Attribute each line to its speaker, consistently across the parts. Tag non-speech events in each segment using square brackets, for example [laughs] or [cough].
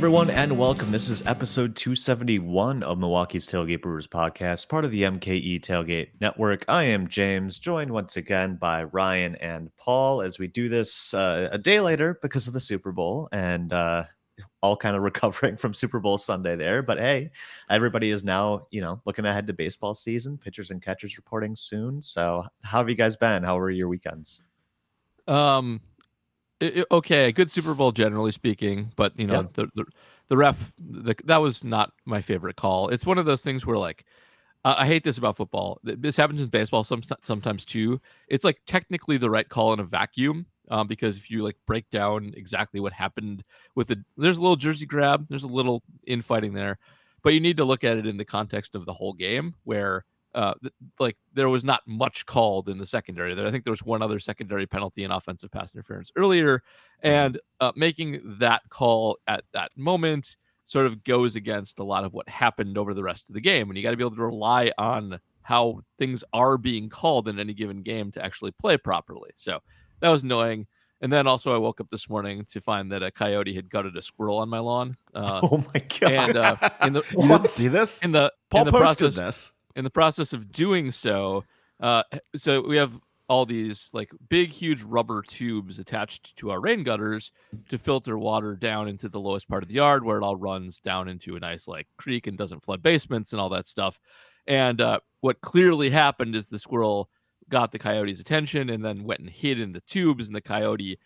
Speaker 1: everyone, and welcome. This is episode 271 of Milwaukee's Tailgate Brewers podcast, part of the MKE Tailgate Network. I am James, joined once again by Ryan and Paul as we do this uh, a day later because of the Super Bowl and uh, all kind of [laughs] recovering from Super Bowl Sunday there. But hey, everybody is now, you know, looking ahead to baseball season, pitchers and catchers reporting soon. So, how have you guys been? How were your weekends?
Speaker 2: Um, okay, good Super Bowl generally speaking, but you know the, the the ref the, that was not my favorite call. It's one of those things where like uh, I hate this about football. This happens in baseball some, sometimes too. It's like technically the right call in a vacuum um, because if you like break down exactly what happened with the there's a little jersey grab, there's a little infighting there, but you need to look at it in the context of the whole game where uh, like there was not much called in the secondary. There, I think there was one other secondary penalty in offensive pass interference earlier, mm-hmm. and uh, making that call at that moment sort of goes against a lot of what happened over the rest of the game. And you got to be able to rely on how things are being called in any given game to actually play properly. So that was annoying. And then also, I woke up this morning to find that a coyote had gutted a squirrel on my lawn.
Speaker 1: Uh, [laughs] oh my god!
Speaker 2: And uh, in the [laughs]
Speaker 3: you didn't see this
Speaker 2: in the
Speaker 3: Paul
Speaker 2: in the
Speaker 3: posted
Speaker 2: process,
Speaker 3: this
Speaker 2: in the process of doing so, uh, so we have all these like big, huge rubber tubes attached to our rain gutters to filter water down into the lowest part of the yard, where it all runs down into a nice like creek and doesn't flood basements and all that stuff. And uh, what clearly happened is the squirrel got the coyote's attention and then went and hid in the tubes, and the coyote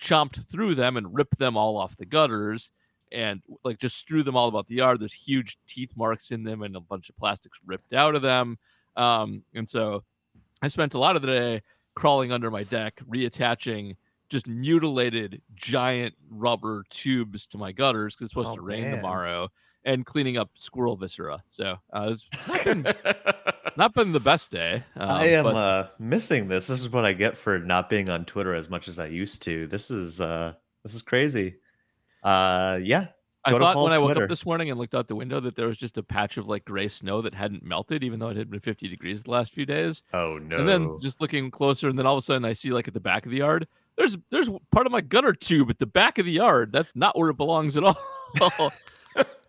Speaker 2: chomped through them and ripped them all off the gutters and like just strew them all about the yard. There's huge teeth marks in them and a bunch of plastics ripped out of them. Um, and so I spent a lot of the day crawling under my deck, reattaching just mutilated giant rubber tubes to my gutters because it's supposed oh, to rain man. tomorrow and cleaning up squirrel viscera. So uh, it's not been, [laughs] not been the best day.
Speaker 1: Um, I am but... uh, missing this. This is what I get for not being on Twitter as much as I used to. This is uh, this is crazy. Uh, yeah.
Speaker 2: I thought when I woke Twitter. up this morning and looked out the window that there was just a patch of like gray snow that hadn't melted, even though it had been 50 degrees the last few days.
Speaker 1: Oh no!
Speaker 2: And then just looking closer, and then all of a sudden I see like at the back of the yard, there's there's part of my gutter tube at the back of the yard. That's not where it belongs at [laughs] all.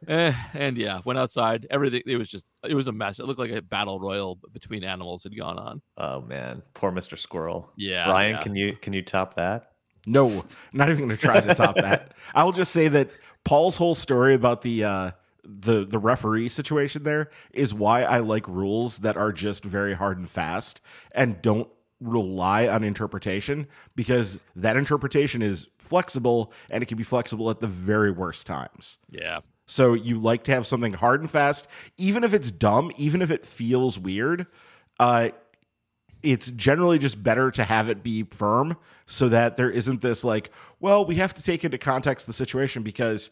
Speaker 2: eh, and yeah, went outside. Everything it was just it was a mess. It looked like a battle royal between animals had gone on.
Speaker 1: Oh man, poor Mr. Squirrel.
Speaker 2: Yeah,
Speaker 1: Ryan,
Speaker 2: yeah.
Speaker 1: can you can you top that?
Speaker 3: No, not even going to try to top that. [laughs] I will just say that Paul's whole story about the uh, the the referee situation there is why I like rules that are just very hard and fast and don't rely on interpretation because that interpretation is flexible and it can be flexible at the very worst times.
Speaker 2: Yeah.
Speaker 3: So you like to have something hard and fast, even if it's dumb, even if it feels weird. Uh, it's generally just better to have it be firm so that there isn't this like, well, we have to take into context the situation because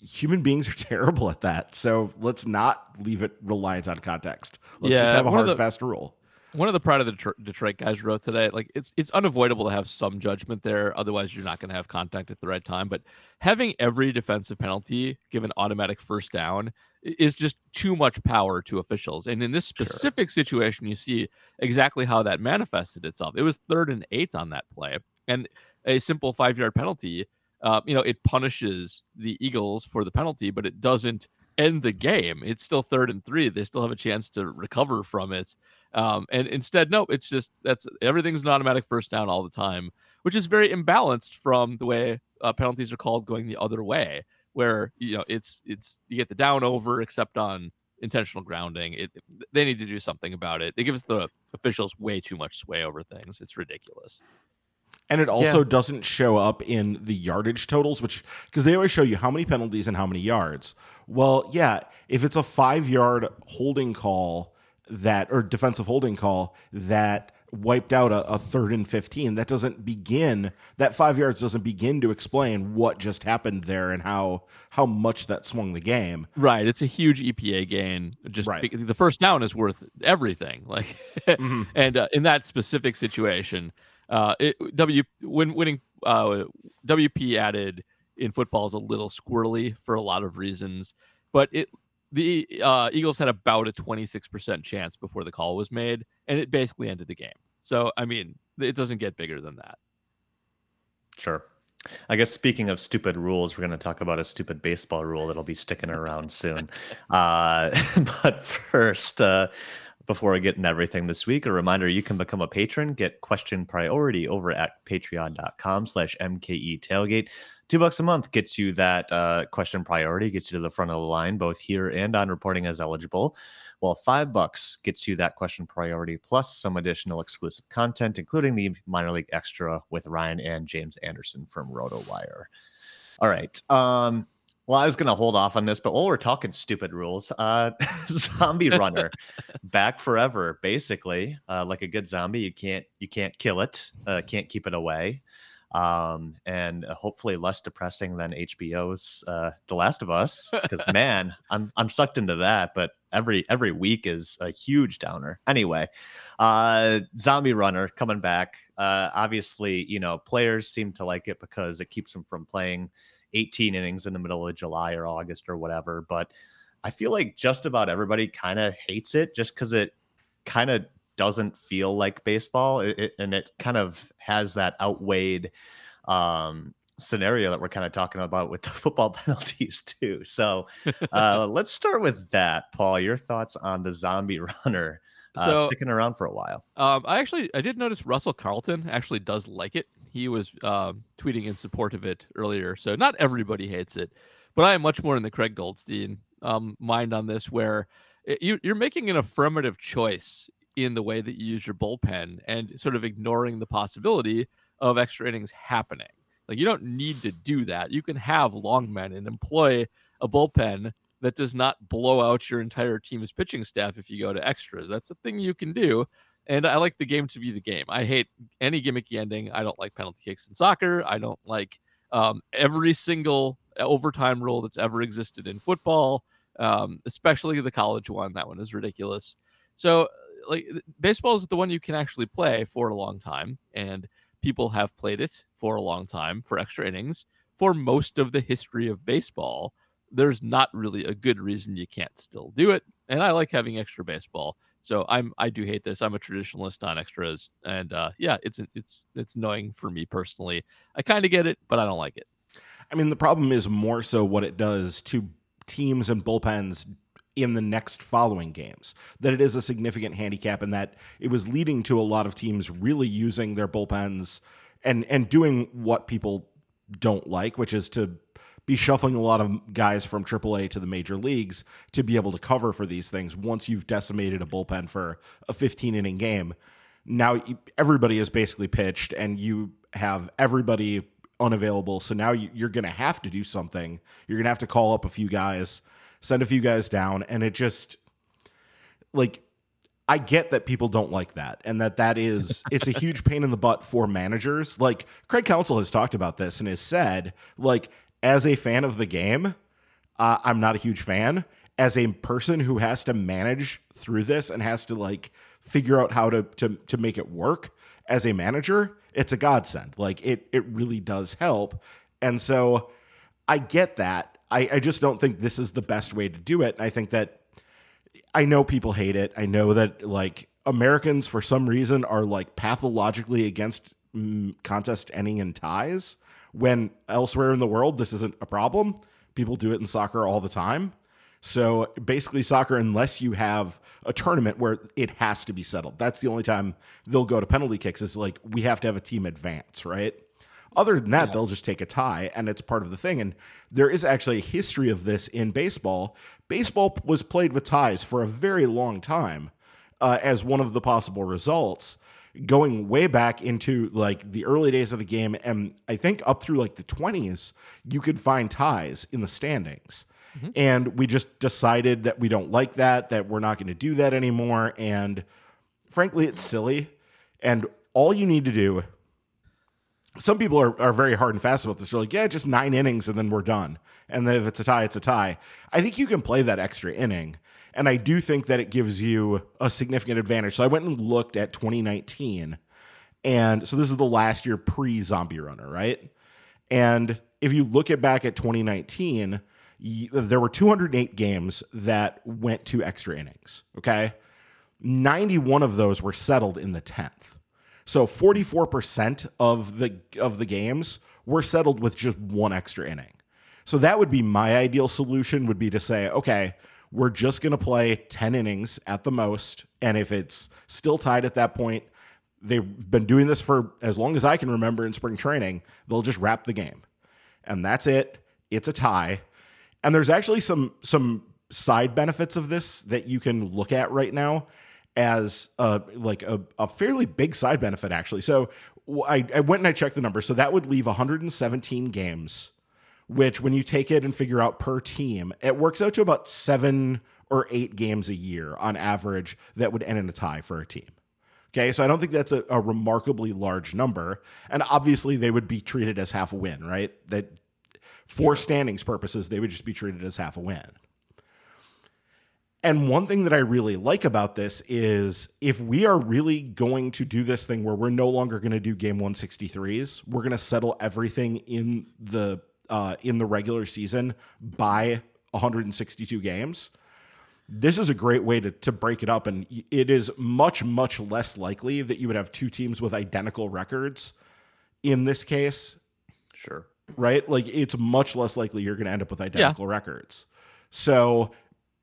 Speaker 3: human beings are [laughs] terrible at that. So let's not leave it reliant on context. Let's yeah, just have a hard, the, fast rule.
Speaker 2: One of the Pride of the Detroit guys wrote today, like it's it's unavoidable to have some judgment there. Otherwise, you're not going to have contact at the right time. But having every defensive penalty give an automatic first down is just too much power to officials. And in this specific sure. situation, you see exactly how that manifested itself. It was third and eight on that play, and a simple five yard penalty. Uh, you know, it punishes the Eagles for the penalty, but it doesn't end the game. It's still third and three. They still have a chance to recover from it. Um, and instead, no, it's just that's everything's an automatic first down all the time, which is very imbalanced from the way uh, penalties are called going the other way where you know it's it's you get the down over except on intentional grounding. It they need to do something about it. It gives the officials way too much sway over things. It's ridiculous.
Speaker 3: And it also yeah. doesn't show up in the yardage totals, which because they always show you how many penalties and how many yards. Well, yeah, if it's a five yard holding call that or defensive holding call that wiped out a, a, third and 15 that doesn't begin that five yards doesn't begin to explain what just happened there and how how much that swung the game
Speaker 2: right it's a huge epa gain just right. the first down is worth everything like [laughs] mm-hmm. and uh, in that specific situation uh it, w when winning uh wp added in football is a little squirrely for a lot of reasons but it the uh, Eagles had about a 26% chance before the call was made, and it basically ended the game. So, I mean, it doesn't get bigger than that.
Speaker 1: Sure. I guess speaking of stupid rules, we're going to talk about a stupid baseball rule that'll be sticking around soon. [laughs] Uh, [laughs] but first, uh, before I get into everything this week, a reminder you can become a patron, get question priority over at patreon.com slash MKE tailgate. Two bucks a month gets you that uh, question priority, gets you to the front of the line, both here and on reporting as eligible. While five bucks gets you that question priority plus some additional exclusive content, including the minor league extra with Ryan and James Anderson from RotoWire. All right. Um, well, I was going to hold off on this, but while we're talking stupid rules, uh, [laughs] zombie runner [laughs] back forever, basically, uh, like a good zombie. You can't you can't kill it, uh, can't keep it away um, and uh, hopefully less depressing than HBO's uh, The Last of Us. Because [laughs] man, I'm I'm sucked into that. But every every week is a huge downer. Anyway, uh, Zombie Runner coming back. Uh, obviously, you know players seem to like it because it keeps them from playing 18 innings in the middle of July or August or whatever. But I feel like just about everybody kind of hates it just because it kind of doesn't feel like baseball, it, it, and it kind of has that outweighed um, scenario that we're kind of talking about with the [laughs] football penalties too. So uh, [laughs] let's start with that, Paul. Your thoughts on the zombie [laughs] runner uh, so, sticking around for a while?
Speaker 2: Um, I actually I did notice Russell Carleton actually does like it. He was um, tweeting in support of it earlier. So not everybody hates it, but I am much more in the Craig Goldstein um, mind on this, where it, you, you're making an affirmative choice in the way that you use your bullpen and sort of ignoring the possibility of extra innings happening. Like you don't need to do that. You can have long men and employ a bullpen that does not blow out your entire team's pitching staff if you go to extras. That's a thing you can do. And I like the game to be the game. I hate any gimmicky ending. I don't like penalty kicks in soccer. I don't like um, every single overtime rule that's ever existed in football, um, especially the college one. That one is ridiculous. So like baseball is the one you can actually play for a long time, and people have played it for a long time for extra innings for most of the history of baseball. There's not really a good reason you can't still do it, and I like having extra baseball. So I'm I do hate this. I'm a traditionalist on extras, and uh, yeah, it's it's it's annoying for me personally. I kind of get it, but I don't like it.
Speaker 3: I mean, the problem is more so what it does to teams and bullpens in the next following games. That it is a significant handicap and that it was leading to a lot of teams really using their bullpens and and doing what people don't like, which is to be shuffling a lot of guys from AAA to the major leagues to be able to cover for these things once you've decimated a bullpen for a 15 inning game. Now everybody is basically pitched and you have everybody unavailable. So now you're going to have to do something. You're going to have to call up a few guys send a few guys down, and it just like I get that people don't like that, and that that is [laughs] it's a huge pain in the butt for managers. Like Craig Counsell has talked about this and has said, like as a fan of the game, uh, I'm not a huge fan. As a person who has to manage through this and has to like figure out how to to to make it work as a manager, it's a godsend. Like it it really does help, and so I get that. I, I just don't think this is the best way to do it. I think that I know people hate it. I know that like Americans for some reason are like pathologically against mm, contest ending in ties when elsewhere in the world this isn't a problem. People do it in soccer all the time. So basically, soccer, unless you have a tournament where it has to be settled, that's the only time they'll go to penalty kicks. Is like we have to have a team advance, right? Other than that, yeah. they'll just take a tie, and it's part of the thing. And there is actually a history of this in baseball. Baseball was played with ties for a very long time uh, as one of the possible results, going way back into like the early days of the game, and I think up through like the twenties, you could find ties in the standings. Mm-hmm. And we just decided that we don't like that, that we're not going to do that anymore. And frankly, it's silly. And all you need to do some people are, are very hard and fast about this. They're like, yeah, just nine innings and then we're done. And then if it's a tie, it's a tie. I think you can play that extra inning. And I do think that it gives you a significant advantage. So I went and looked at 2019. And so this is the last year pre Zombie Runner, right? And if you look at back at 2019, there were 208 games that went to extra innings. Okay. 91 of those were settled in the 10th. So 44% of the of the games we're settled with just one extra inning. So that would be my ideal solution would be to say, okay, we're just going to play 10 innings at the most. And if it's still tied at that point, they've been doing this for as long as I can remember in spring training, they'll just wrap the game. And that's it. It's a tie. And there's actually some some side benefits of this that you can look at right now as a, like a, a fairly big side benefit actually. So I, I went and I checked the numbers. So that would leave 117 games, which when you take it and figure out per team, it works out to about seven or eight games a year on average that would end in a tie for a team. Okay, so I don't think that's a, a, remarkably large number. And obviously, they would be treated as half a win, right? That for standings purposes, they would just be treated as half a win. And one thing that I really like about this is if we are really going to do this thing where we're no longer going to do game 163s, we're going to settle everything in the uh, in the regular season by 162 games this is a great way to, to break it up. And it is much, much less likely that you would have two teams with identical records in this case.
Speaker 1: Sure.
Speaker 3: Right? Like it's much less likely you're going to end up with identical yeah. records. So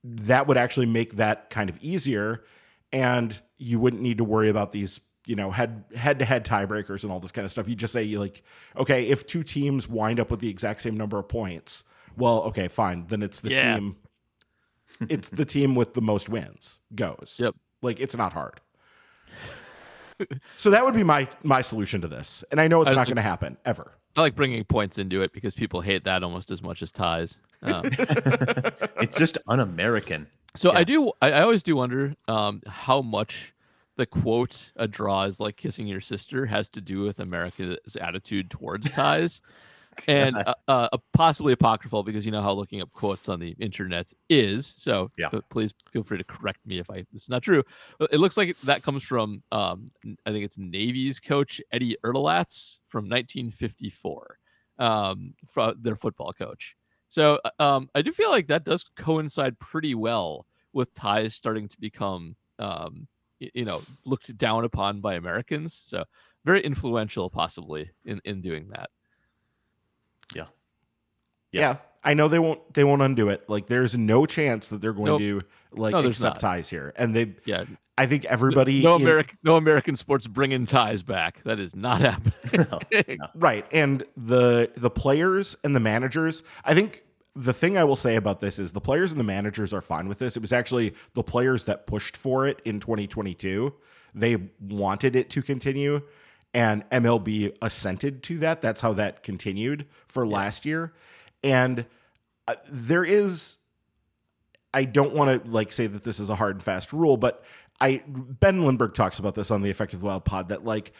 Speaker 3: that would actually make that kind of easier. And you wouldn't need to worry about these you know head head to head tiebreakers and all this kind of stuff you just say like okay if two teams wind up with the exact same number of points well okay fine then it's the yeah. team it's the team with the most wins goes.
Speaker 2: Yep.
Speaker 3: Like it's not hard. So that would be my my solution to this, and I know it's I not going to happen ever.
Speaker 2: I like bringing points into it because people hate that almost as much as ties. Um, [laughs]
Speaker 1: it's just un-American.
Speaker 2: So yeah. I do. I, I, always do wonder um, how much the quote "a draw is like kissing your sister" has to do with America's attitude towards ties [laughs] and [laughs] uh, uh, possibly apocryphal because you know how looking up quotes on the internet is. So yeah. please feel free to correct me if I this is not true. It looks like that comes from um, I think it's Navy's coach Eddie Erdelatz from 1954, um, from their football coach. So uh, um, I do feel like that does coincide pretty well with ties starting to become um, you know looked down upon by Americans. So very influential possibly in in doing that.
Speaker 1: Yeah.
Speaker 3: yeah. yeah. I know they won't they won't undo it. Like there's no chance that they're going nope. to like no, accept not. ties here. And they yeah. I think everybody
Speaker 2: no, no American no American sports bringing ties back. That is not [laughs] happening. no,
Speaker 3: no. Right. And the the players and the managers, I think the thing I will say about this is the players and the managers are fine with this. It was actually the players that pushed for it in 2022. They wanted it to continue and MLB assented to that. That's how that continued for yeah. last year. And uh, there is I don't want to like say that this is a hard and fast rule, but I Ben Lindbergh talks about this on the Effective Wild pod that like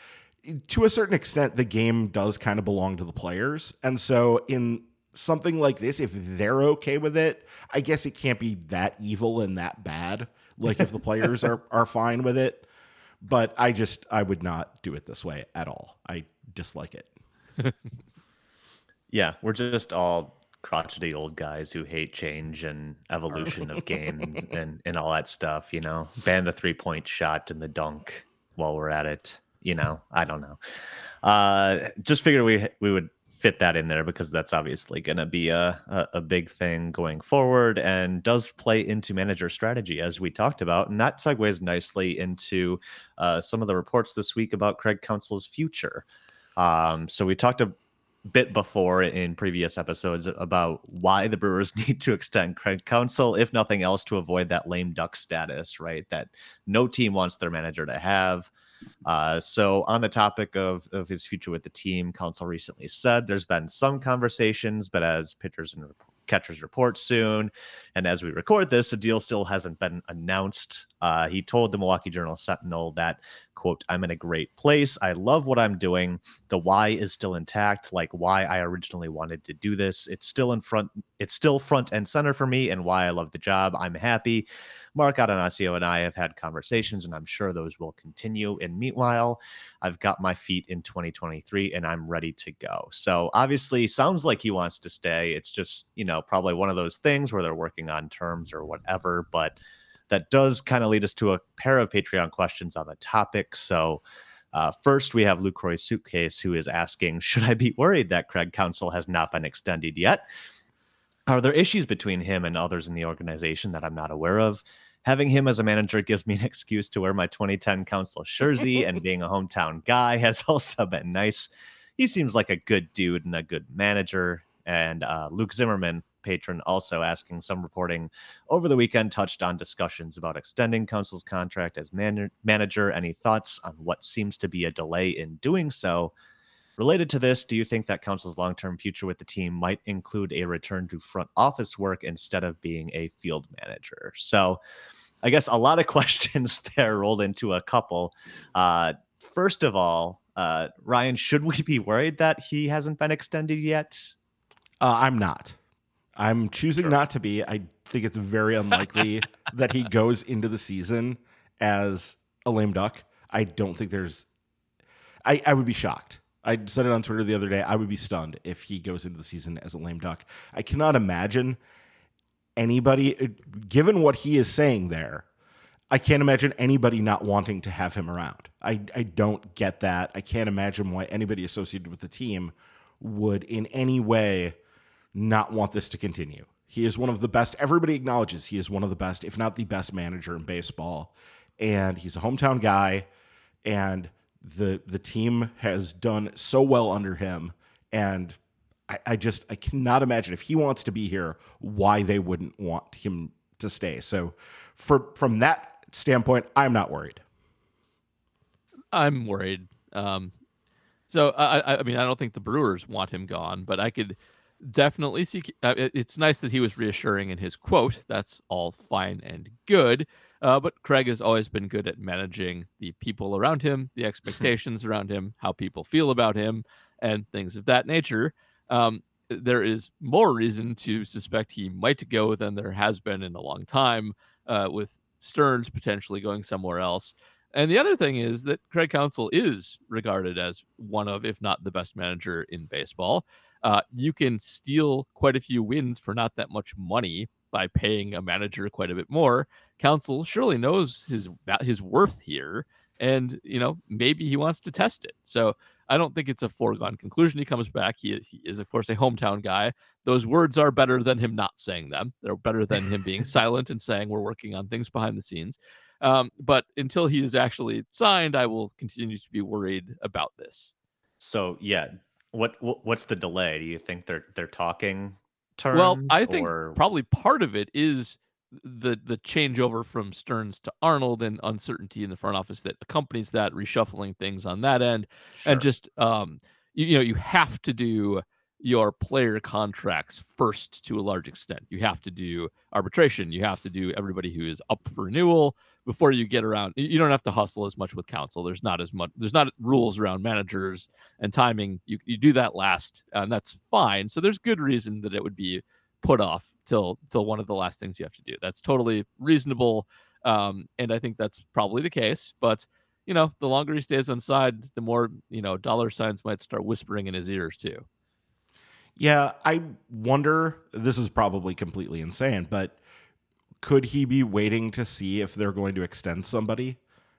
Speaker 3: to a certain extent the game does kind of belong to the players. And so in something like this if they're okay with it, I guess it can't be that evil and that bad. Like if the [laughs] players are are fine with it but I just I would not do it this way at all. I dislike it. [laughs]
Speaker 1: yeah, we're just all crotchety old guys who hate change and evolution of games [laughs] and and all that stuff. You know, ban the three point shot and the dunk while we're at it. You know, I don't know. Uh, just figured we we would fit that in there because that's obviously going to be a, a, a big thing going forward and does play into manager strategy as we talked about and that segues nicely into uh, some of the reports this week about Craig Counsell's future. Um, so we talked bit before in previous episodes about why the Brewers [laughs] need to extend Craig Counsell, if nothing else, to avoid that lame duck status, right? That no team wants their manager to have. Uh, so, on the topic of, of his future with the team, Counsell recently said there's been some conversations, but as pitchers and catchers report soon, and as we record this, a deal still hasn't been announced. Uh, he told the Milwaukee Journal Sentinel that, quote, I'm in a great place. I love what I'm doing. The why is still intact, like why I originally wanted to do this. It's still in front, it's still front and center for me, and why I love the job. I'm happy. Mark Attanasio and I have had conversations, and I'm sure those will continue. And meanwhile, I've got my feet in 2023 and I'm ready to go. So obviously, sounds like he wants to stay. It's just, you know, probably one of those things where they're working on terms or whatever. But that does kind of lead us to a pair of Patreon questions on the topic. So, Uh, first, we have Lucroy Suitcase, who is asking Should I be worried that Craig Counsell has not been extended yet? Are there issues between him and others in the organization that I'm not aware of? Having him as a manager gives me an [laughs] excuse to wear my 2010 Counsell jersey, and being a hometown guy [laughs] has also been nice. He seems like a good dude and a good manager. And uh, Luke Zimmerman, patron, also asking some reporting over the weekend touched on discussions about extending Counsell's contract as man- manager. Any thoughts on what seems to be a delay in doing so? Related to this, do you think that Counsell's long term future with the team might include a return to front office work instead of being a field manager? So, I guess a lot of [laughs] questions there rolled into a couple. Uh, first of all, uh, Ryan, should we be worried that he hasn't been extended yet?
Speaker 3: Uh, I'm not. I'm choosing sure. not to be. I think it's very unlikely [laughs] that he goes into the season as a lame duck. I don't think there's. I, I would be shocked. I said it on Twitter the other day. I would be stunned if he goes into the season as a lame duck. I cannot imagine anybody, given what he is saying there, I can't imagine anybody not wanting to have him around. I, I don't get that. I can't imagine why anybody associated with the team would in any way not want this to continue. He is one of the best. Everybody acknowledges he is one of the best, if not the best manager in baseball. And he's a hometown guy. And the the team has done so well under him, and I, I just I cannot imagine if he wants to be here, why they wouldn't want him to stay. So, for from that standpoint, I'm not worried.
Speaker 2: I'm worried. Um, so I, I mean, I don't think the Brewers want him gone, but I could definitely see. Uh, it's nice that he was reassuring in his quote. That's all fine and good. Uh, but Craig has always been good at managing the people around him, the [laughs] expectations around him, how people feel about him, and things of that nature. Um, there is more reason to suspect he might go than there has been in a long time, uh, with Stearns potentially going somewhere else. And the other thing is that Craig Counsell is regarded as one of, if not the best manager in baseball. Uh, you can steal quite a few wins for not that much money by paying a manager quite a bit more. Council surely knows his his worth here, and you know maybe he wants to test it. So I don't think it's a foregone conclusion. He comes back. He, he is of course a hometown guy. Those words are better than him not saying them. They're better than him being [laughs] silent and saying we're working on things behind the scenes. Um, but until he is actually signed, I will continue to be worried about this.
Speaker 1: So yeah, what, what what's the delay? Do you think they're they're talking terms?
Speaker 2: Well, I think or... probably part of it is the the changeover from Stearns to Arnold and uncertainty in the front office that accompanies that, reshuffling things on that end, sure. and just um, you, you know you have to do your player contracts first to a large extent. You have to do arbitration. You have to do everybody who is up for renewal before you get around. You don't have to hustle as much with Counsell. There's not as much. There's not rules around managers and timing. You you do that last, and that's fine. So there's good reason that it would be put off till till one of the last things you have to do. That's totally reasonable, um, and I think that's probably the case. But you know, the longer he stays on side, the more you know dollar signs might start whispering in his ears too.
Speaker 3: Yeah, I wonder. This is probably completely insane, but could he be waiting to see if they're going to extend somebody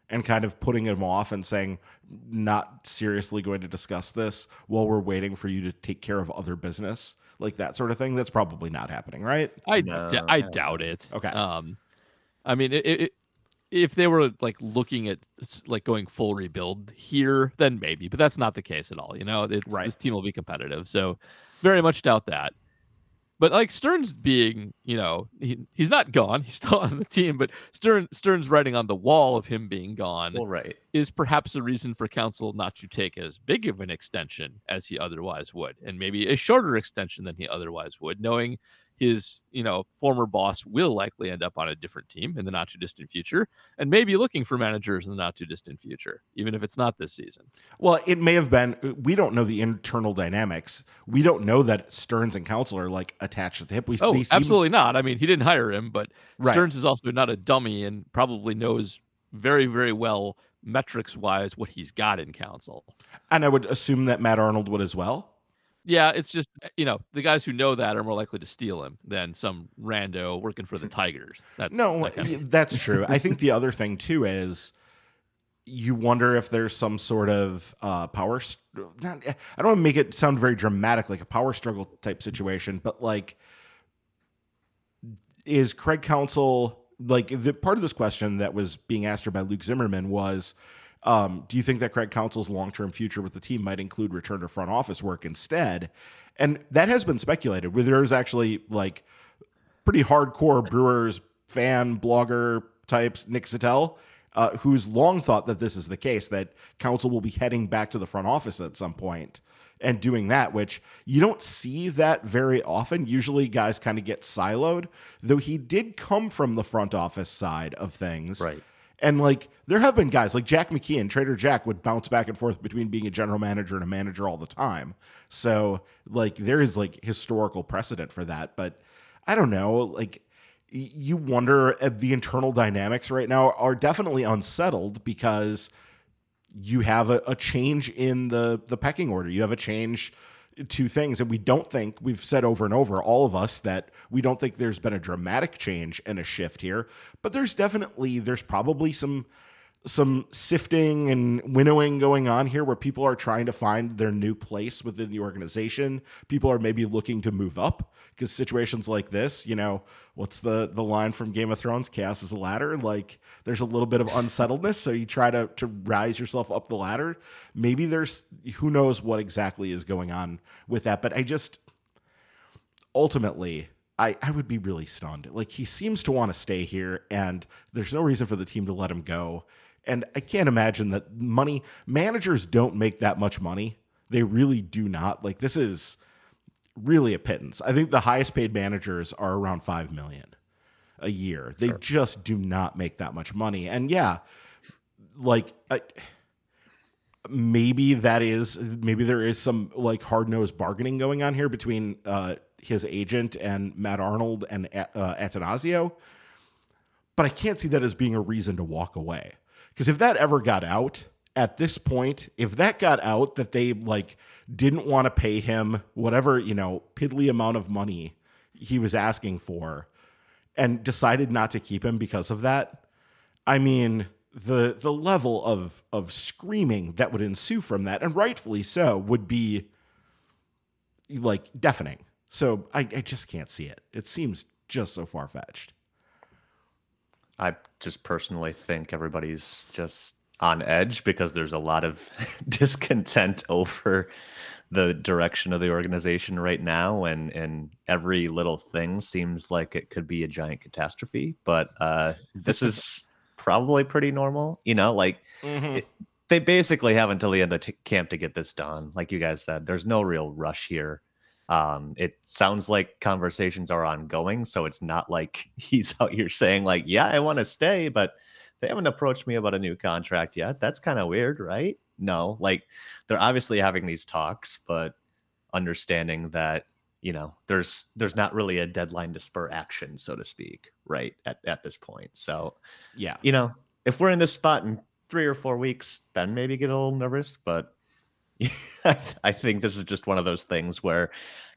Speaker 3: and kind of putting him off and saying, not seriously going to discuss this while we're waiting for you to take care of other business? Like that sort of thing. That's probably not happening, right?
Speaker 2: I, no. d- I doubt it.
Speaker 3: Okay.
Speaker 2: Um, I mean, it, it, if they were like looking at like going full rebuild here, then maybe, but that's not the case at all. You know, it's, right. this team will be competitive. So very much doubt that. But like Stearns being, you know, he, he's not gone. [laughs] He's still on the team, but Stern Stearns writing on the wall of him being gone
Speaker 1: well, right.
Speaker 2: is perhaps a reason for counsell not to take as big of an extension as he otherwise would, and maybe a shorter extension than he otherwise would, knowing his you know former boss will likely end up on a different team in the not too distant future and maybe looking for managers in the not too distant future even if it's not this season.
Speaker 3: Well it may have been uh, we don't know the internal dynamics. We don't know that stearns and counsell are like attached at the hip. We,
Speaker 2: oh seem... absolutely not. I mean he didn't hire him but right. stearns is also not a dummy and probably knows very very well metrics wise what he's got in counsell
Speaker 3: and i would assume that matt arnold would as well
Speaker 2: yeah, it's just eh, you know the guys who know that are more likely to steal him than some rando working for the Tigers. That's
Speaker 3: no, that that's true. I think the [laughs] other thing too is you wonder if there's some sort of uh, power. St- not, I don't want to make it sound very dramatic, like a power struggle type situation, but like, is Craig Counsell like the part of this question that was being asked her by Luke Zimmerman was, um, do you think that Craig Counsell's long term future with the team might include return to front office work instead? And that has been speculated. Where there's actually like pretty hardcore Brewers fan blogger types, Nick Sattel, uh, who's long thought that this is the case, that Counsell will be heading back to the front office at some point and doing that, which you don't see that very often. Usually guys kind of get siloed, though he did come from the front office side of things.
Speaker 1: Right.
Speaker 3: And like there have been guys like Jack McKeon, Trader Jack would bounce back and forth between being a general manager and a manager all the time. So like there is like historical precedent for that, but I don't know, like you wonder the internal dynamics right now are definitely unsettled because you have a, a, change in the the pecking order. You have a change to things, and we don't think we've said over and over, all of us, that we don't think there's been a dramatic change and a shift here. But there's definitely there's probably some some sifting and winnowing going on here where people are trying to find their new place within the organization. People are maybe looking to move up because situations like this, you know, what's the the line from Game of Thrones? Chaos is a ladder. Like there's a little bit of unsettledness, so you try to to rise yourself up the ladder. Maybe there's who knows what exactly is going on with that, but I just ultimately I, I would be really stunned. Like he seems to want to stay here, and there's no reason for the team to let him go. And I can't imagine that money managers don't make that much money. They really do not. Like this is really a pittance. I think the highest paid managers are around 5 million a year. They sure. just do not make that much money. And yeah, like I, maybe that is maybe there is some like hard-nosed bargaining going on here between uh, his agent and Matt Arnold and uh, Attanasio. But I can't see that as being a reason to walk away. Because if that ever got out at this point, if that got out that they like didn't want to pay him whatever, you know, piddly amount of money he was asking for and decided not to keep him because of that, I mean, the the level of of screaming that would ensue from that, and rightfully so, would be like deafening. So I, I just can't see it. It seems just so far fetched.
Speaker 1: I just personally think everybody's just on edge because there's a lot of [laughs] discontent over the direction of the organization right now and and every little thing seems like it could be a giant catastrophe but uh this is probably pretty normal you know like mm-hmm. it, they basically have until the end of t- camp to get this done like you guys said there's no real rush here um, it sounds like conversations are ongoing, so it's not like [laughs] he's out here saying like, "Yeah, I want to stay," but they haven't approached me about a new contract yet. That's kind of weird, right? No, like they're obviously having these talks, but understanding that you know there's there's not really a deadline to spur action, so to speak, right at at this point. So
Speaker 3: yeah,
Speaker 1: you know, if we're in this spot in three or four weeks, then maybe get a little nervous, but [laughs] I think this is just one of those things where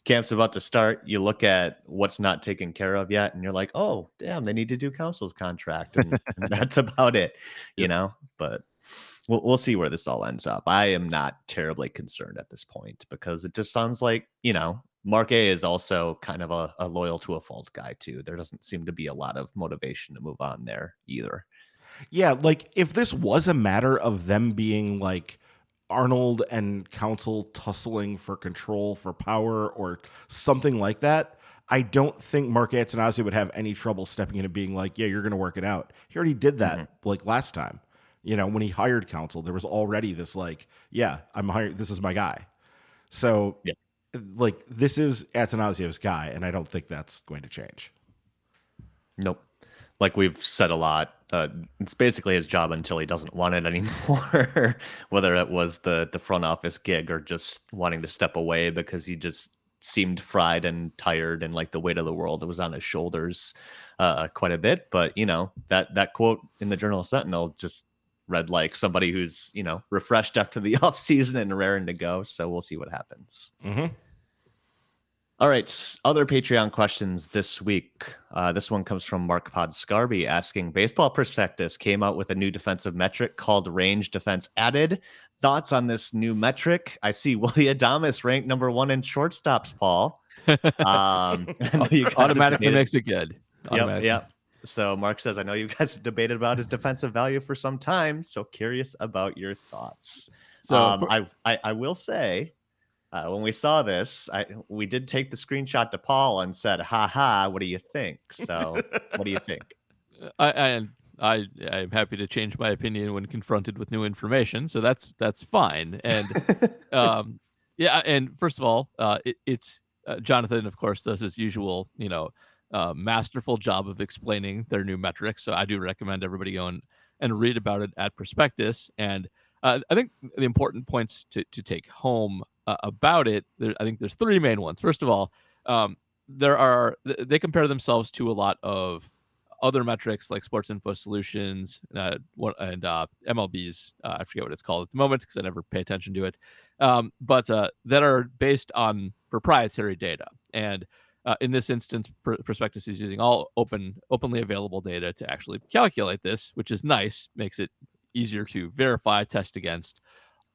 Speaker 1: camp's about to start. You look at what's not taken care of yet, and you're like, oh, damn, they need to do counsell's contract. And, [laughs] and that's about it, you know? But we'll, we'll see where this all ends up. I am not terribly concerned at this point because it just sounds like, you know, Mark A is also kind of a, a loyal to a fault guy, too. There doesn't seem to be a lot of motivation to move on there either.
Speaker 3: Yeah. Like if this was a matter of them being like, Arnold and Counsell tussling for control, for power, or something like that, I don't think Mark Attanasio would have any trouble stepping in and being like, "Yeah, you're going to work it out." He already did that mm-hmm. like last time. You know, when he hired Counsell, there was already this like, "Yeah, I'm hired. This is my guy." So, yeah. like, this is Attanasio's guy, and I don't think that's going to change.
Speaker 1: Nope like we've said a lot, uh, it's basically his job until he doesn't want it [laughs] anymore. Whether it was the the front office gig or just wanting to step away because he just seemed fried and tired and like the weight of the world was on his shoulders uh, quite a bit. But you know that that quote in the Journal Sentinel just read like somebody who's you know refreshed after the [laughs] off season and raring to go. So we'll see what happens.
Speaker 3: Mm-hmm.
Speaker 1: All right, other Patreon questions this week. Uh, this one comes from Mark Pod Scarby asking Baseball Prospectus came out with a new defensive metric called range defense added. Thoughts on this new metric? I see [laughs] Willy Adames ranked number one in shortstops, Paul. [laughs]
Speaker 2: Um, [laughs] automatically makes it good.
Speaker 1: Yep, yep. So Mark says, I know you guys debated about his defensive value for some time. So curious about your thoughts. So um, for- I, I, I will say uh, when we saw this, I, we did take the screenshot to Paul and said, "Ha ha, what do you think?" So, what do you think? [laughs]
Speaker 2: I, I I I'm happy to change my opinion when confronted with new information, so that's that's fine. And [laughs] um, yeah, and first of all, uh, it, it's uh, Jonathan, of course, does his usual, you know, uh, masterful job of explaining their new metrics. So I do recommend everybody go and, and read about it at Prospectus. And uh, I think the important points to to take home uh, about it, there, I think there's three main ones. First of all, um, there are they compare themselves to a lot of other metrics like Sports Info Solutions uh, and uh, MLB's. Uh, I forget what it's called at the moment because I never pay attention to it, um, but uh, that are based on proprietary data. And uh, in this instance, Prospectus is using all open, openly available data to actually calculate this, which is nice. Makes it easier to verify, test against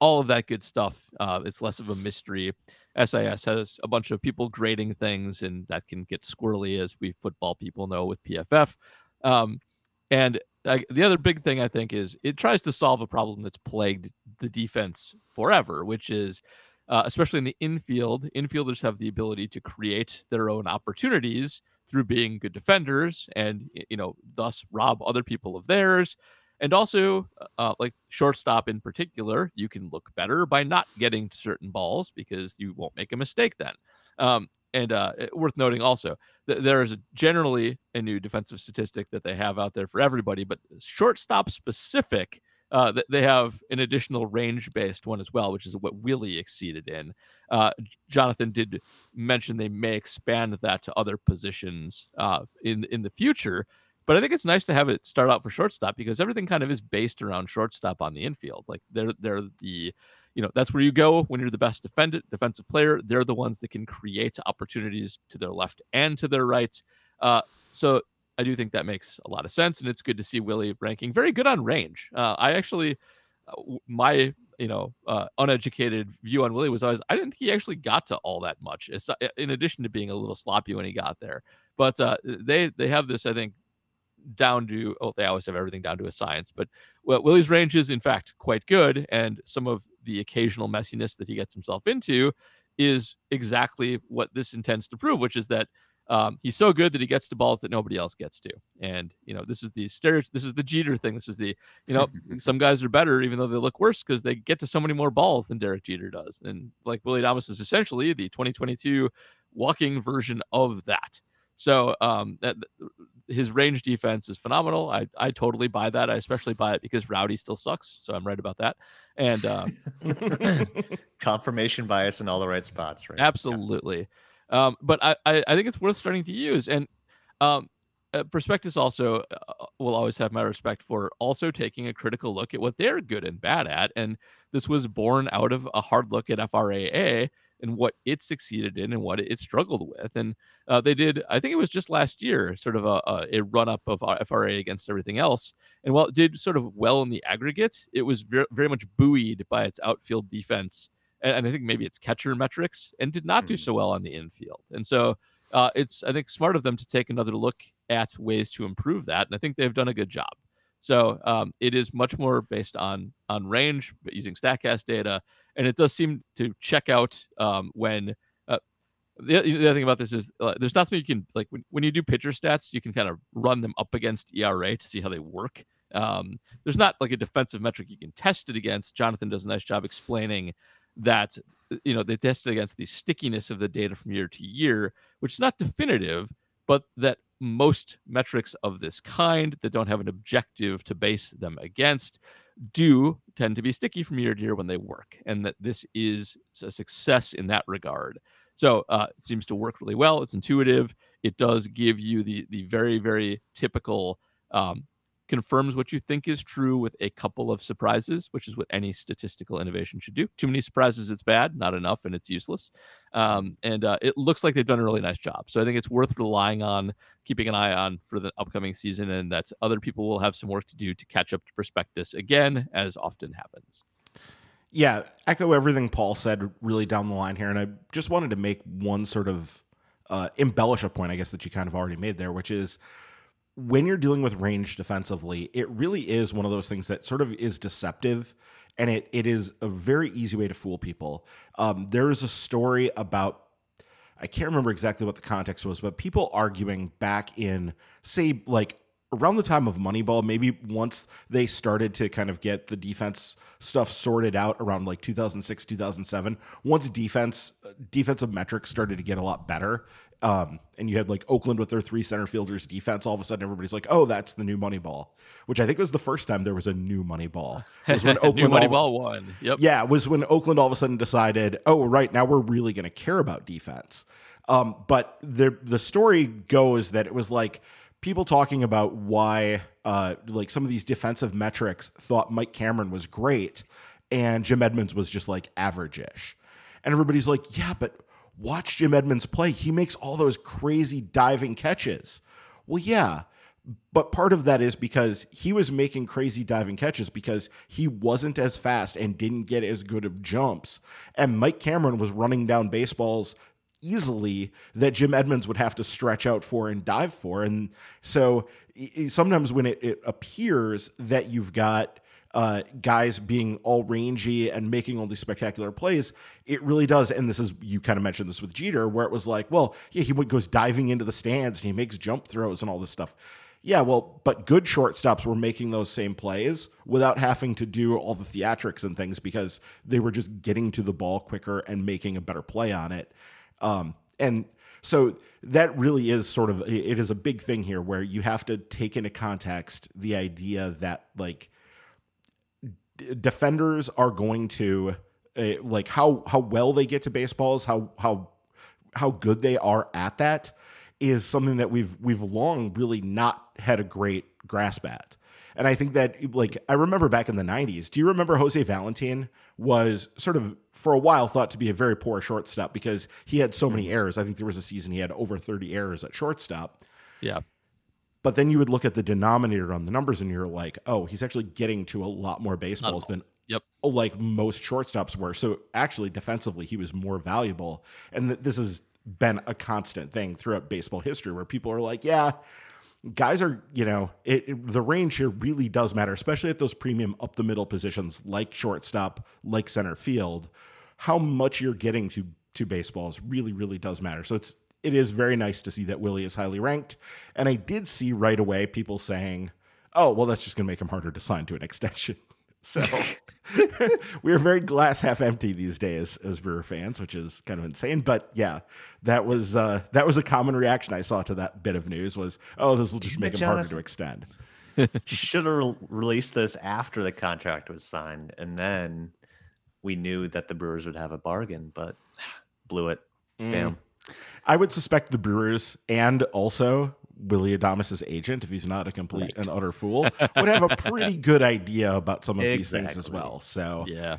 Speaker 2: all of that good stuff. Uh, it's less of a mystery. SIS has a bunch of people grading things, and that can get squirrely, as we football people know with PFF. Um, and uh, the other big thing I think is it tries to solve a problem that's plagued the defense forever, which is uh, especially in the infield, infielders have the ability to create their own opportunities through being good defenders, and you know, thus rob other people of theirs. And also, uh, like shortstop in particular, you can look better by not getting certain balls because you won't make a mistake then. Um, and uh, worth noting also, that there is generally a new defensive statistic that they have out there for everybody, but shortstop specific, uh, they have an additional range based one as well, which is what Willy exceeded in. Uh, Jonathan did mention they may expand that to other positions uh, in in the future. But I think it's nice to have it start out for shortstop because everything kind of is based around shortstop on the infield. Like they're they're the you know that's where you go when you're the best defendant defensive player. They're the ones that can create opportunities to their left and to their right. Uh, so I do think that makes a lot of sense, and it's good to see Willy ranking very good on range. Uh, I actually uh, my you know uh, uneducated view on Willy was always I didn't think he actually got to all that much. It's, in addition to being a little sloppy when he got there, but uh, they they have this I think down to oh they always have everything down to a science but well, Willy's range is in fact quite good and some of the occasional messiness that he gets himself into is exactly what this intends to prove which is that um, he's so good that he gets to balls that nobody else gets to. And you know this is the stereo this is the jeter thing. This is the you know [laughs] some guys are better even though they look worse because they get to so many more balls than derek jeter does. And like willy adames is essentially the 2022 walking version of that. So um, that, his range defense is phenomenal. I, I totally buy that. I especially buy it because Rowdy still sucks. So I'm right about that. And uh, [laughs]
Speaker 1: confirmation bias in all the right spots, right?
Speaker 2: Absolutely. Yeah. Um, but I, I, I, think it's worth starting to use. And um, uh, Prospectus also uh, will always have my respect for also taking a critical look at what they're good and bad at. And this was born out of a hard look at FRAA and what it succeeded in and what it struggled with. And uh, they did, I think it was just last year, sort of a, a, a run up of FRAA against everything else. And while it did sort of well in the aggregate, it was very, very much buoyed by its outfield defense. And, and I think maybe its catcher metrics and did not do hmm. so well on the infield. And so uh, it's, I think, smart of them to take another look at ways to improve that. And I think they've done a good job. So um, it is much more based on on range, but using Statcast data, and it does seem to check out um, when. Uh, the, the, other thing about this is uh, there's not something you can like when, when you do pitcher stats, you can kind of run them up against ERA to see how they work. Um, there's not like a defensive metric you can test it against. Jonathan does a nice job explaining that you know they tested against the stickiness of the data from year to year, which is not definitive, but that most metrics of this kind that don't have an objective to base them against do tend to be sticky from year to year when they work, and that this is a success in that regard. So uh, it seems to work really well. It's intuitive. It does give you the the very very typical um, confirms what you think is true with a couple of surprises, which is what any statistical innovation should do. Too many surprises, it's bad. Not enough, and it's useless. Um, and uh, it looks like they've done a really nice job. So I think it's worth relying on, keeping an eye on for the upcoming season, and that other people will have some work to do to catch up to prospectus again, as often happens.
Speaker 3: Yeah, echo everything Paul said really down the line here. And I just wanted to make one sort of uh, embellish a point, I guess, that you kind of already made there, which is when you're dealing with range defensively, it really is one of those things that sort of is deceptive and it, it is a very easy way to fool people. Um, there is a story about I can't remember exactly what the context was, but people arguing back in, say, like around the time of Moneyball, maybe once they started to kind of get the defense stuff sorted out around like 2006, 2007, once defense defensive metrics started to get a lot better, um, and you had like Oakland with their three center fielders defense, all of a sudden everybody's like, oh, that's the new Moneyball, which I think was the first time there was a new Moneyball.
Speaker 2: Was when [laughs] Oakland new Moneyball all, won. Yep.
Speaker 3: Yeah, it was when Oakland all of a sudden decided, oh, right now we're really going to care about defense. Um, but the the story goes that it was like people talking about why uh, like some of these defensive metrics thought Mike Cameron was great and Jim Edmonds was just like average-ish. And everybody's like, yeah, but watch Jim Edmonds play. He makes all those crazy diving catches. Well, yeah, but part of that is because he was making crazy diving catches because he wasn't as fast and didn't get as good of jumps. And Mike Cameron was running down baseballs easily that Jim Edmonds would have to stretch out for and dive for. And so sometimes when it, it appears that you've got uh, guys being all rangy and making all these spectacular plays, it really does. And this is, you kind of mentioned this with Jeter, where it was like, well, yeah, he goes diving into the stands and he makes jump throws and all this stuff. Yeah, well, but good shortstops were making those same plays without having to do all the theatrics and things because they were just getting to the ball quicker and making a better play on it. Um, and so that really is sort of it is a big thing here where you have to take into context the idea that like defenders are going to uh, like how how well they get to baseballs, how how how good they are at that is something that we've we've long really not had a great grasp at. And I think that, like, I remember back in the 90s, do you remember Jose Valentin was sort of, for a while, thought to be a very poor shortstop because he had so many errors. I think there was a season he had over 30 errors at shortstop.
Speaker 2: Yeah.
Speaker 3: But then you would look at the denominator on the numbers and you're like, oh, he's actually getting to a lot more baseballs than
Speaker 2: Yep.
Speaker 3: Oh, like most shortstops were. So actually, defensively, he was more valuable. And th- this has been a constant thing throughout baseball history where people are like, yeah, guys are, you know, it, it, the range here really does matter, especially at those premium up the middle positions like shortstop, like center field. How much you're getting to to baseballs really, really does matter. So it's it is very nice to see that Willy is highly ranked. And I did see right away people saying, "Oh, well, that's just going to make him harder to sign to an [laughs] extension." So [laughs] we are very glass half empty these days as Brewer fans, which is kind of insane. But yeah, that was uh, that was a common reaction I saw to that bit of news was, oh, this will just make him Jonathan harder to extend. [laughs]
Speaker 1: Should have re- released this after the contract was signed, and then we knew that the Brewers would have a bargain, but [sighs] blew it. Mm. Damn.
Speaker 3: I would suspect the Brewers and also Willy Adames' agent, if he's not a complete right. and utter fool, would have a pretty good idea about some of exactly. these things as well. So
Speaker 2: yeah,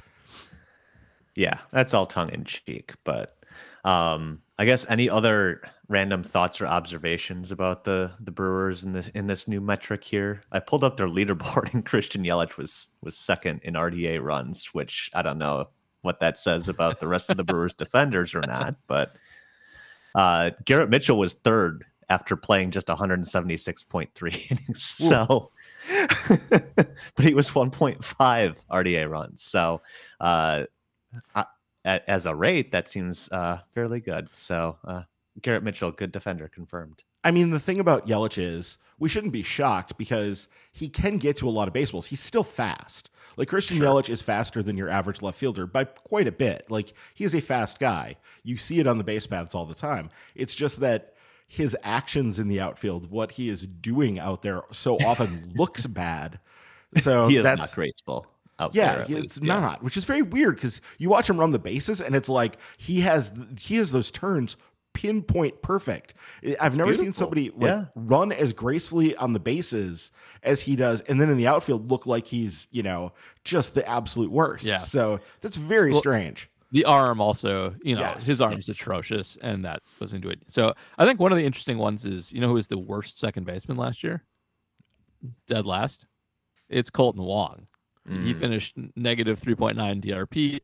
Speaker 1: yeah, that's all tongue in cheek. But um, I guess any other random thoughts or observations about the the Brewers in this in this new metric here? I pulled up their [laughs] leaderboard, and Christian Yelich was was second in RDA runs, which I don't know what that says about the rest of the Brewers [laughs] defenders or not, but. Uh, Garrett Mitchell was third after playing just 176.3 [laughs] innings. So, [laughs] but he was 1.5 RDA runs. So, uh, as a rate, that seems uh, fairly good. So, uh, Garrett Mitchell, good defender, confirmed.
Speaker 3: I mean, the thing about Yelich is we shouldn't be shocked because he can get to a lot of baseballs. He's still fast. Like Christian sure. Yelich is faster than your average left fielder by quite a bit. Like he is a fast guy. You see it on the base paths all the time. It's just that his actions in the outfield, what he is doing out there, so [laughs] often looks bad. So
Speaker 1: he is
Speaker 3: that's
Speaker 1: not graceful.
Speaker 3: yeah, it's yeah. not, which is very weird because you watch him run the bases and it's like he has he has those turns pinpoint perfect. I've it's never beautiful. seen somebody like yeah. run as gracefully on the bases as he does, and then in the outfield look like he's you know just the absolute worst. Yeah. So that's very well, strange.
Speaker 2: The arm also, you know, yes. his arm's yes. atrocious, and that goes into it. So I think one of the interesting ones is, you know, who was the worst second baseman last year? Dead last. It's Kolten Wong. Mm. He finished negative 3.9 DRP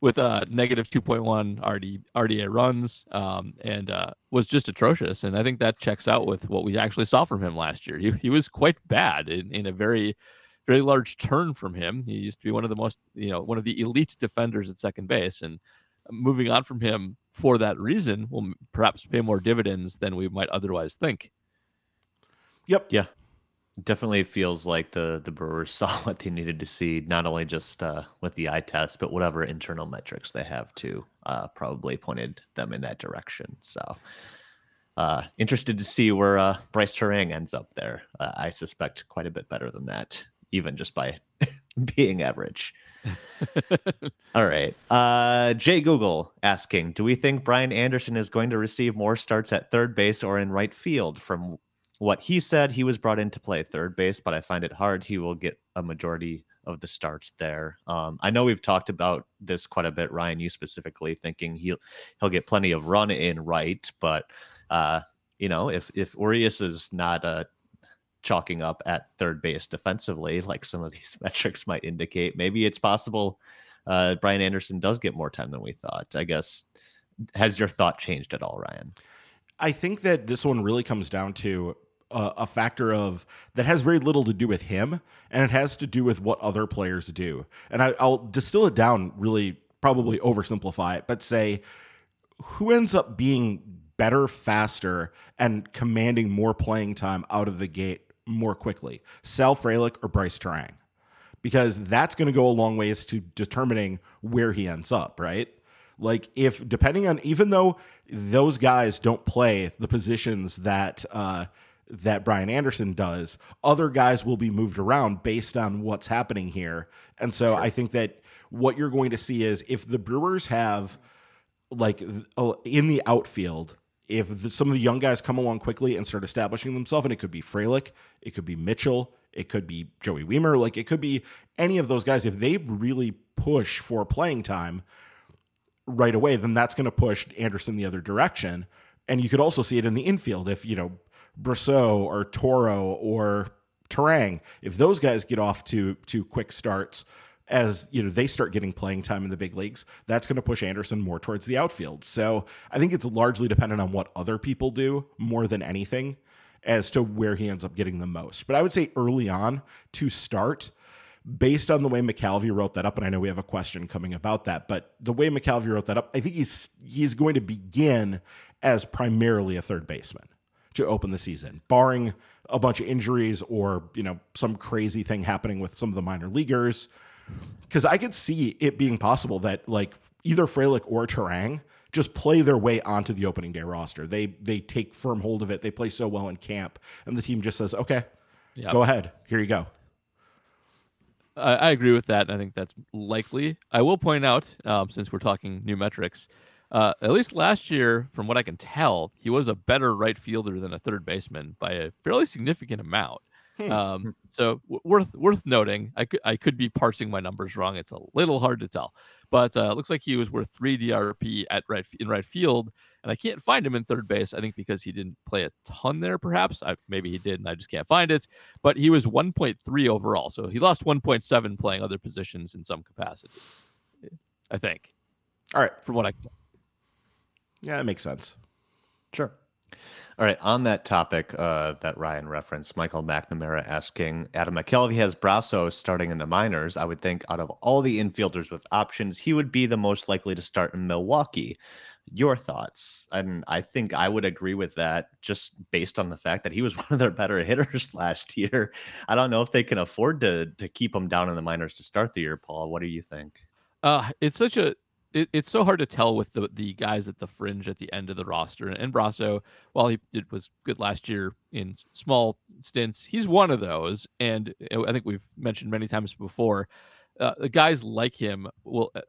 Speaker 2: with a negative 2.1 RD, RDA runs um, and uh, was just atrocious. And I think that checks out with what we actually saw from him last year. He, he was quite bad in, in a very, very large turn from him. He used to be one of the most, you know, one of the elite defenders at second base. And moving on from him for that reason will perhaps pay more dividends than we might otherwise think.
Speaker 3: Yep.
Speaker 1: Yeah definitely feels like the the Brewers [laughs] saw what they needed to see, not only just uh, with the eye test, but whatever internal metrics they have too. Uh, probably pointed them in that direction. So, uh, interested to see where uh, Brice Turang ends up there. Uh, I suspect quite a bit better than that, even just by [laughs] being average. [laughs] All right. Uh, Jay Google asking, do we think Brian Anderson is going to receive more starts at third base or in right field from what he said, he was brought in to play third base, but I find it hard he will get a majority of the starts there. Um, I know we've talked about this quite a bit, Ryan. You specifically thinking he'll he'll get plenty of run in right, but uh, you know if if Urias is not uh, chalking up at third base defensively, like some of these [laughs] metrics might indicate, maybe it's possible uh, Brian Anderson does get more time than we thought. I guess has your thought changed at all, Ryan?
Speaker 3: I think that this one really comes down to a, a factor of that has very little to do with him, and it has to do with what other players do. And I, I'll distill it down really, probably oversimplify it, but say who ends up being better, faster, and commanding more playing time out of the gate more quickly, Sal Frelick or Brice Turang? Because that's going to go a long ways to determining where he ends up, right? Like, if depending on, even though those guys don't play the positions that uh, that Brian Anderson does, other guys will be moved around based on what's happening here. And so sure. I think that what you're going to see is if the Brewers have like in the outfield, if the, some of the young guys come along quickly and start establishing themselves, and it could be Frelick, it could be Mitchell, it could be Joey Wiemer, like it could be any of those guys. If they really push for playing time right away, then that's going to push Anderson the other direction. And you could also see it in the infield if you know Brosseau or Toro or Turang, if those guys get off to to quick starts as you know they start getting playing time in the big leagues, that's going to push Anderson more towards the outfield. So I think it's largely dependent on what other people do more than anything as to where he ends up getting the most. But I would say early on to start, based on the way McCalvy wrote that up, and I know we have a question coming about that, but the way McCalvy wrote that up, I think he's he's going to begin as primarily a third baseman to open the season, barring a bunch of injuries or you know some crazy thing happening with some of the minor leaguers. Because I could see it being possible that like either Frelick or Turang just play their way onto the opening day roster. They they take firm hold of it. They play so well in camp, and the team just says, "Okay, yep. go ahead. Here you go."
Speaker 2: I, I agree with that. I think that's likely. I will point out, um, since we're talking new metrics, uh, at least last year, from what I can tell, he was a better right fielder than a third baseman by a fairly significant amount. Hmm. Um, so w- worth worth noting. I could I could be parsing my numbers wrong. It's a little hard to tell, but uh, looks like he was worth three DRP at right in right field, and I can't find him in third base. I think because he didn't play a ton there. Perhaps I, maybe he did, and I just can't find it. But he was 1.3 overall, so he lost 1.7 playing other positions in some capacity. I think.
Speaker 3: All right,
Speaker 2: from what I.
Speaker 3: Yeah, it makes sense.
Speaker 1: Sure. All right. On that topic uh, that Ryan referenced, Michael McNamara asking Adam McCalvy has Brosseau starting in the minors. I would think out of all the infielders with options, he would be the most likely to start in Milwaukee. Your thoughts? And I think I would agree with that just based on the fact that he was [laughs] one of their better hitters [laughs] last year. I don't know if they can afford to to keep him down in the minors to start the year, Paul. What do you think?
Speaker 2: Uh, it's such a it, it's so hard to tell with the the guys at the fringe at the end of the roster. And Brosseau, while he did, was good last year in small stints, he's one of those. And I think we've mentioned many times before, uh, guys like him will uh,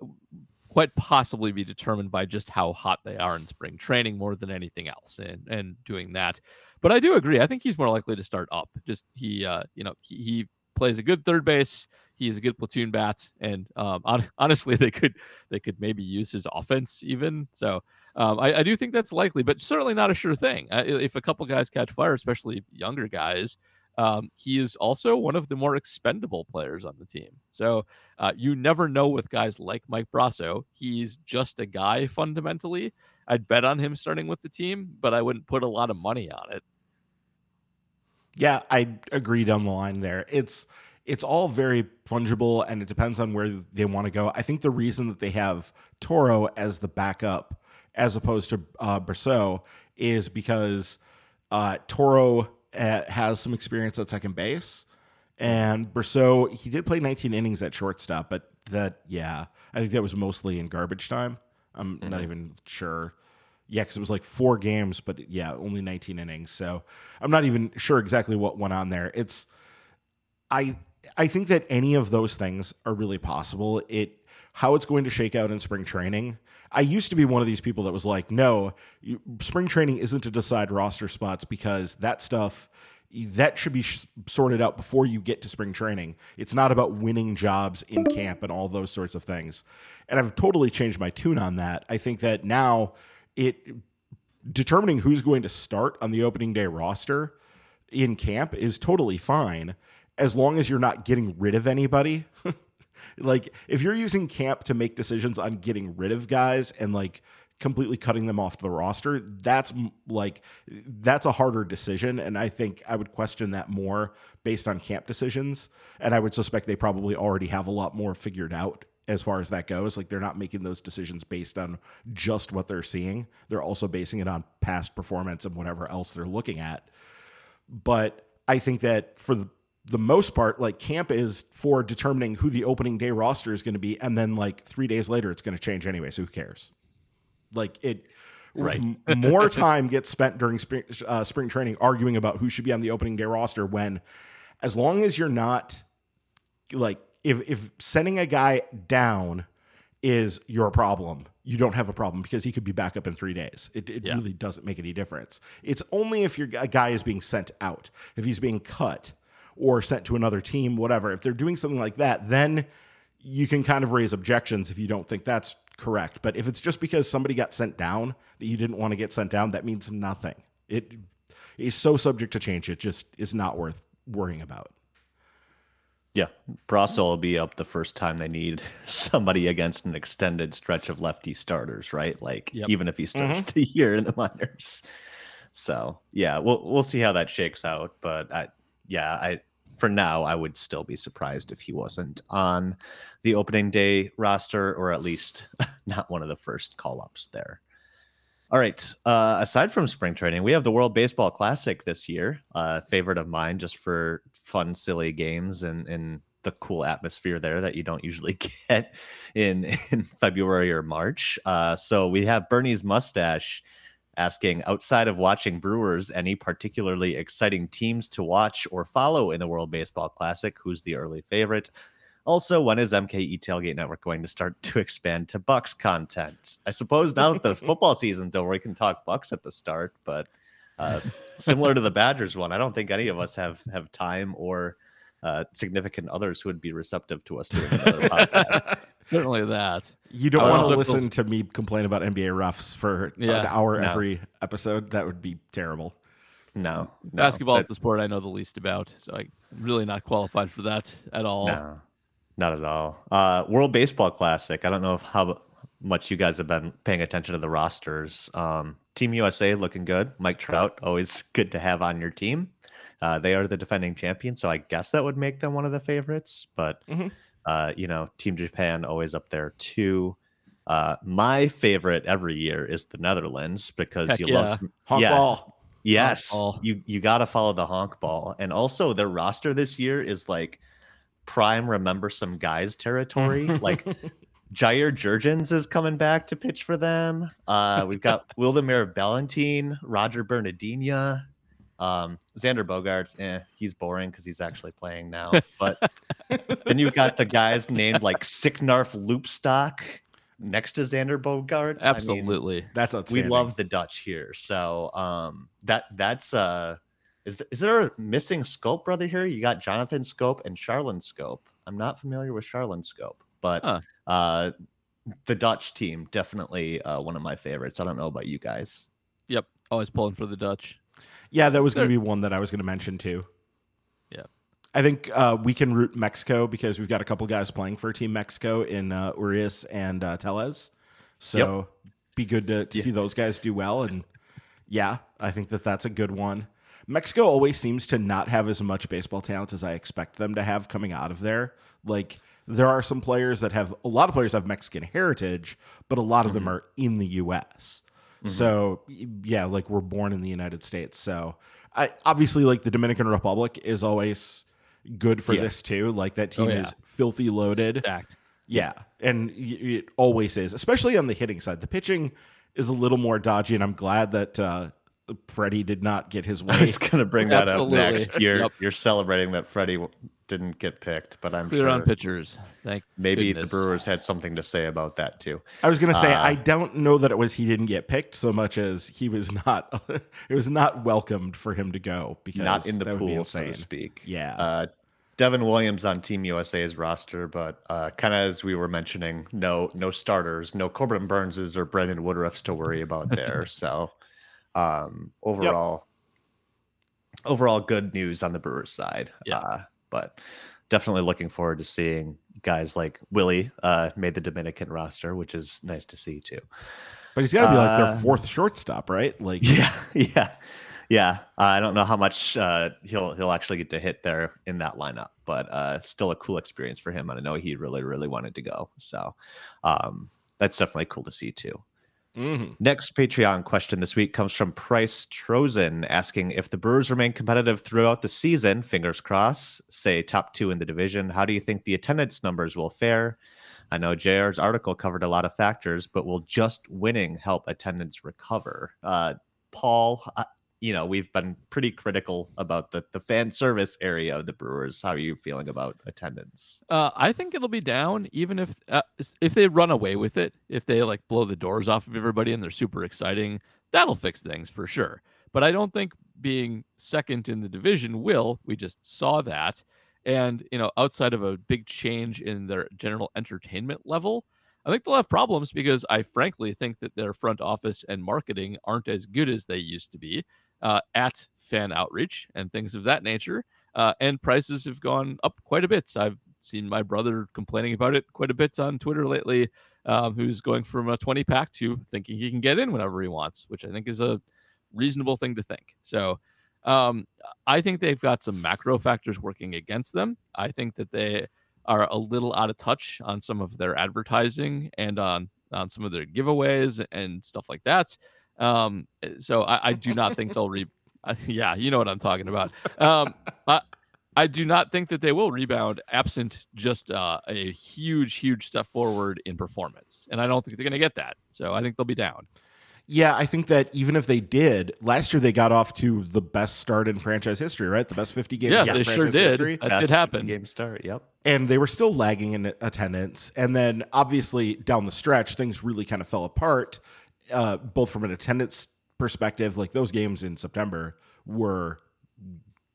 Speaker 2: quite possibly be determined by just how hot they are in spring training more than anything else and and doing that but i do agree i think he's more likely to start up just he uh you know he, he plays a good third base He's a good platoon bat, and um, [laughs] on, honestly, they could they could maybe use his offense even. So um, I, I, do think that's likely, but certainly not a sure thing. If a couple guys catch fire, especially younger guys, um, he is also one of the more expendable players on the team. So uh, you never know with guys like Mike Brosseau. He's just a guy fundamentally. I'd bet on him starting with the team, but I wouldn't put a lot of money on it.
Speaker 3: Yeah, I agree down the line there. It's it's all very fungible and it depends on where they want to go. I think the reason that they have Toro as the backup as opposed to uh, is because uh, Toro uh, has some experience at second base. And Brosseau, he did play 19 innings at shortstop, but that, yeah, I think that was mostly in garbage time. I'm mm-hmm. not even sure. Yeah, because it was like four games, but yeah, only 19 innings. So I'm not even sure exactly what went on there. It's, I I think that any of those things are really possible. It how it's going to shake out in spring training. I used to be one of these people that was like, no, you, spring training isn't to decide roster spots because that stuff that should be sh- sorted out before you get to spring training. It's not about winning jobs in camp and all those sorts of things. And I've totally changed my tune on that. I think that now it determining who's going to start on the opening day roster in camp is totally fine as long as you're not getting rid of anybody. [laughs] like if you're using camp to make decisions on getting rid of guys and like completely cutting them off the roster, that's like that's a harder decision and I think I would question that more based on camp decisions and I would suspect they probably already have a lot more figured out as far as that goes. Like they're not making those decisions based on just what they're seeing. They're also basing it on past performance and whatever else they're looking at. But I think that for the the most part, like camp is for determining who the opening day roster is going to be, and then like three days later, it's going to change anyway. So who cares? Like it, right? m- more time gets spent during spring, uh, spring training arguing about who should be on the opening day roster. When, as long as you're not like if if sending a guy down is your problem, you don't have a problem because he could be back up in three days. It, it yeah. really doesn't make any difference. It's only if your a guy is being sent out, if he's being cut or sent to another team, whatever. If they're doing something like that, then you can kind of raise objections if you don't think that's correct. But if it's just because somebody got sent down that you didn't want to get sent down, that means nothing. It is so subject to change. It just is not worth worrying about.
Speaker 1: Yeah, Brosseau will be up the first time they need [laughs] somebody against an extended stretch of lefty starters, right? Like yep. even if he starts mm-hmm. the year in the minors. So yeah, we'll we'll see how that shakes out. But I yeah, I for now I would still be surprised if he wasn't on the opening day roster or at least [laughs] not one of the first call ups there. All right. Uh, aside from spring training, we have the World Baseball Classic this year. Uh, favorite of mine, just for fun, silly games and and the cool atmosphere there that you don't usually [laughs] get in in February or March. Uh, so we have Bernie's mustache asking outside of watching Brewers, any particularly exciting teams to watch or follow in the World Baseball Classic? Who's the early favorite? Also, when is MKE Tailgate Network going to start [laughs] to expand to Bucks content? I suppose now that the [laughs] football season's over, we can talk Bucks at the start, but uh, similar to the Badgers one, I don't think any of us have have time or uh, significant others who would be receptive to us doing another podcast. [laughs]
Speaker 2: Certainly that.
Speaker 3: You don't want to listen to me complain about NBA refs for yeah, an hour no. every episode. That would be terrible.
Speaker 1: No, no
Speaker 2: basketball is the sport I know the least about, so I'm really not qualified for that at all.
Speaker 1: No, not at all. Uh, World Baseball Classic. I don't know how much you guys have been paying attention to the rosters. Um, Team USA looking good. Mike Trout always [laughs] good to have on your team. Uh, they are the defending champion, so I guess that would make them one of the favorites. But mm-hmm. uh, you know, Team Japan always up there too. Uh, my favorite every year is the Netherlands because Heck you yeah. love some,
Speaker 3: honk yeah, ball.
Speaker 1: Yes, honk ball. you you got to follow the honk ball, and also their roster this year is like prime. Remember some guys territory, like [laughs] Jair Jurrjens is coming back to pitch for them. Uh, we've got [laughs] Wladimir Balentien, Roger Bernadina, um, Xander Bogaerts, eh, he's boring because he's actually playing now. [laughs] But then you've got the guys named like Sicnarf Loopstok. next to Xander Bogaerts.
Speaker 2: Absolutely,
Speaker 3: I mean, that's
Speaker 1: we love the Dutch here. So um, that that's uh, is th- is there a missing Schoop brother here? You got Jonathan Schoop and Sharlon Schoop. I'm not familiar with Sharlon Schoop, but huh. uh, the Dutch team definitely uh, one of my favorites. I don't know about you guys.
Speaker 2: Yep, always pulling for the Dutch.
Speaker 3: Yeah, that was going to be one that I was going to mention too.
Speaker 2: Yeah.
Speaker 3: I think uh, we can root Mexico because we've got a couple guys playing for Team Mexico in uh, Urias and uh, Tellez. So yep. be good to, to yeah. see those guys do well. And yeah, I think that that's a good one. Mexico always seems to not have as much baseball talent as I expect them to have coming out of there. Like there are some players that have a lot of players have Mexican heritage, but a lot of mm-hmm. them are in the U.S. Mm-hmm. So yeah, like we're born in the United States. So I, obviously, like the Dominican Republic is always good for yeah. this too. Like that team oh, yeah. is filthy loaded.
Speaker 2: Stacked.
Speaker 3: Yeah, and it always is, especially on the hitting side. The pitching is a little more dodgy, and I'm glad that uh, Freddie did not get his way. [laughs] I
Speaker 1: was going to bring that Absolutely. up next. You're yep. you're celebrating that Freddie didn't get picked, but I'm
Speaker 2: clear
Speaker 1: sure
Speaker 2: on pitchers. Thank
Speaker 1: maybe
Speaker 2: goodness.
Speaker 1: the Brewers had something to say about that too.
Speaker 3: I was going to say uh, I don't know that it was he didn't get picked so much as he was not. [laughs] it was not welcomed for him to go because
Speaker 1: not in the pool, so to speak.
Speaker 3: Yeah.
Speaker 1: Uh, Devin Williams on Team USA's roster, but uh, kind of as we were mentioning, no no starters, no Corbin Burnses or Brandon Woodruffs to worry about [laughs] there. so um, overall, yep. overall good news on the Brewers side. Yeah. Uh, but definitely looking forward to seeing guys like Willy uh, made the Dominican roster, which is nice to see too.
Speaker 3: But he's got to be like their uh, fourth shortstop, right? Like, [laughs]
Speaker 1: yeah, yeah, yeah. Uh, I don't know how much uh, he'll he'll actually get to hit there in that lineup, but uh, still a cool experience for him. And I know he really really wanted to go, so um, that's definitely cool to see too. Mm-hmm. Next Patreon question this week comes from Price Trozen asking if the Brewers remain competitive throughout the season, fingers crossed, say top two in the division, how do you think the attendance numbers will fare? I know JR's article covered a lot of factors, but will just winning help attendance recover? Uh, Paul, you know, we've been pretty critical about the, the fan service area of the Brewers. How are you feeling about attendance?
Speaker 2: Uh, I think it'll be down, even if uh, if they run away with it. If they like blow the doors off of everybody and they're super exciting, that'll fix things for sure. But I don't think being second in the division will. We just saw that, and you know, outside of a big change in their general entertainment level. I think they'll have problems because I frankly think that their front office and marketing aren't as good as they used to be uh, at fan outreach and things of that nature. Uh, and prices have gone up quite a bit. So I've seen my brother complaining about it quite a bit on Twitter lately, um, who's going from a 20 pack to thinking he can get in whenever he wants, which I think is a reasonable thing to think. So um, I think they've got some macro factors working against them. I think that they are a little out of touch on some of their advertising and on on some of their giveaways and stuff like that. Um, so I, I do not think they'll re. [laughs] Uh, yeah, you know what I'm talking about. Um, I, I do not think that they will rebound absent just uh, a huge, huge step forward in performance. And I don't think they're going to get that. So I think they'll be down.
Speaker 3: Yeah, I think that even if they did, last year they got off to the best start in franchise history, right? The best 50 games
Speaker 2: yeah, they sure did. History. That
Speaker 1: best
Speaker 2: did happen.
Speaker 1: Game start, yep.
Speaker 3: And they were still lagging in attendance. And then obviously down the stretch, things really kind of fell apart uh, both from an attendance perspective, like those games in September were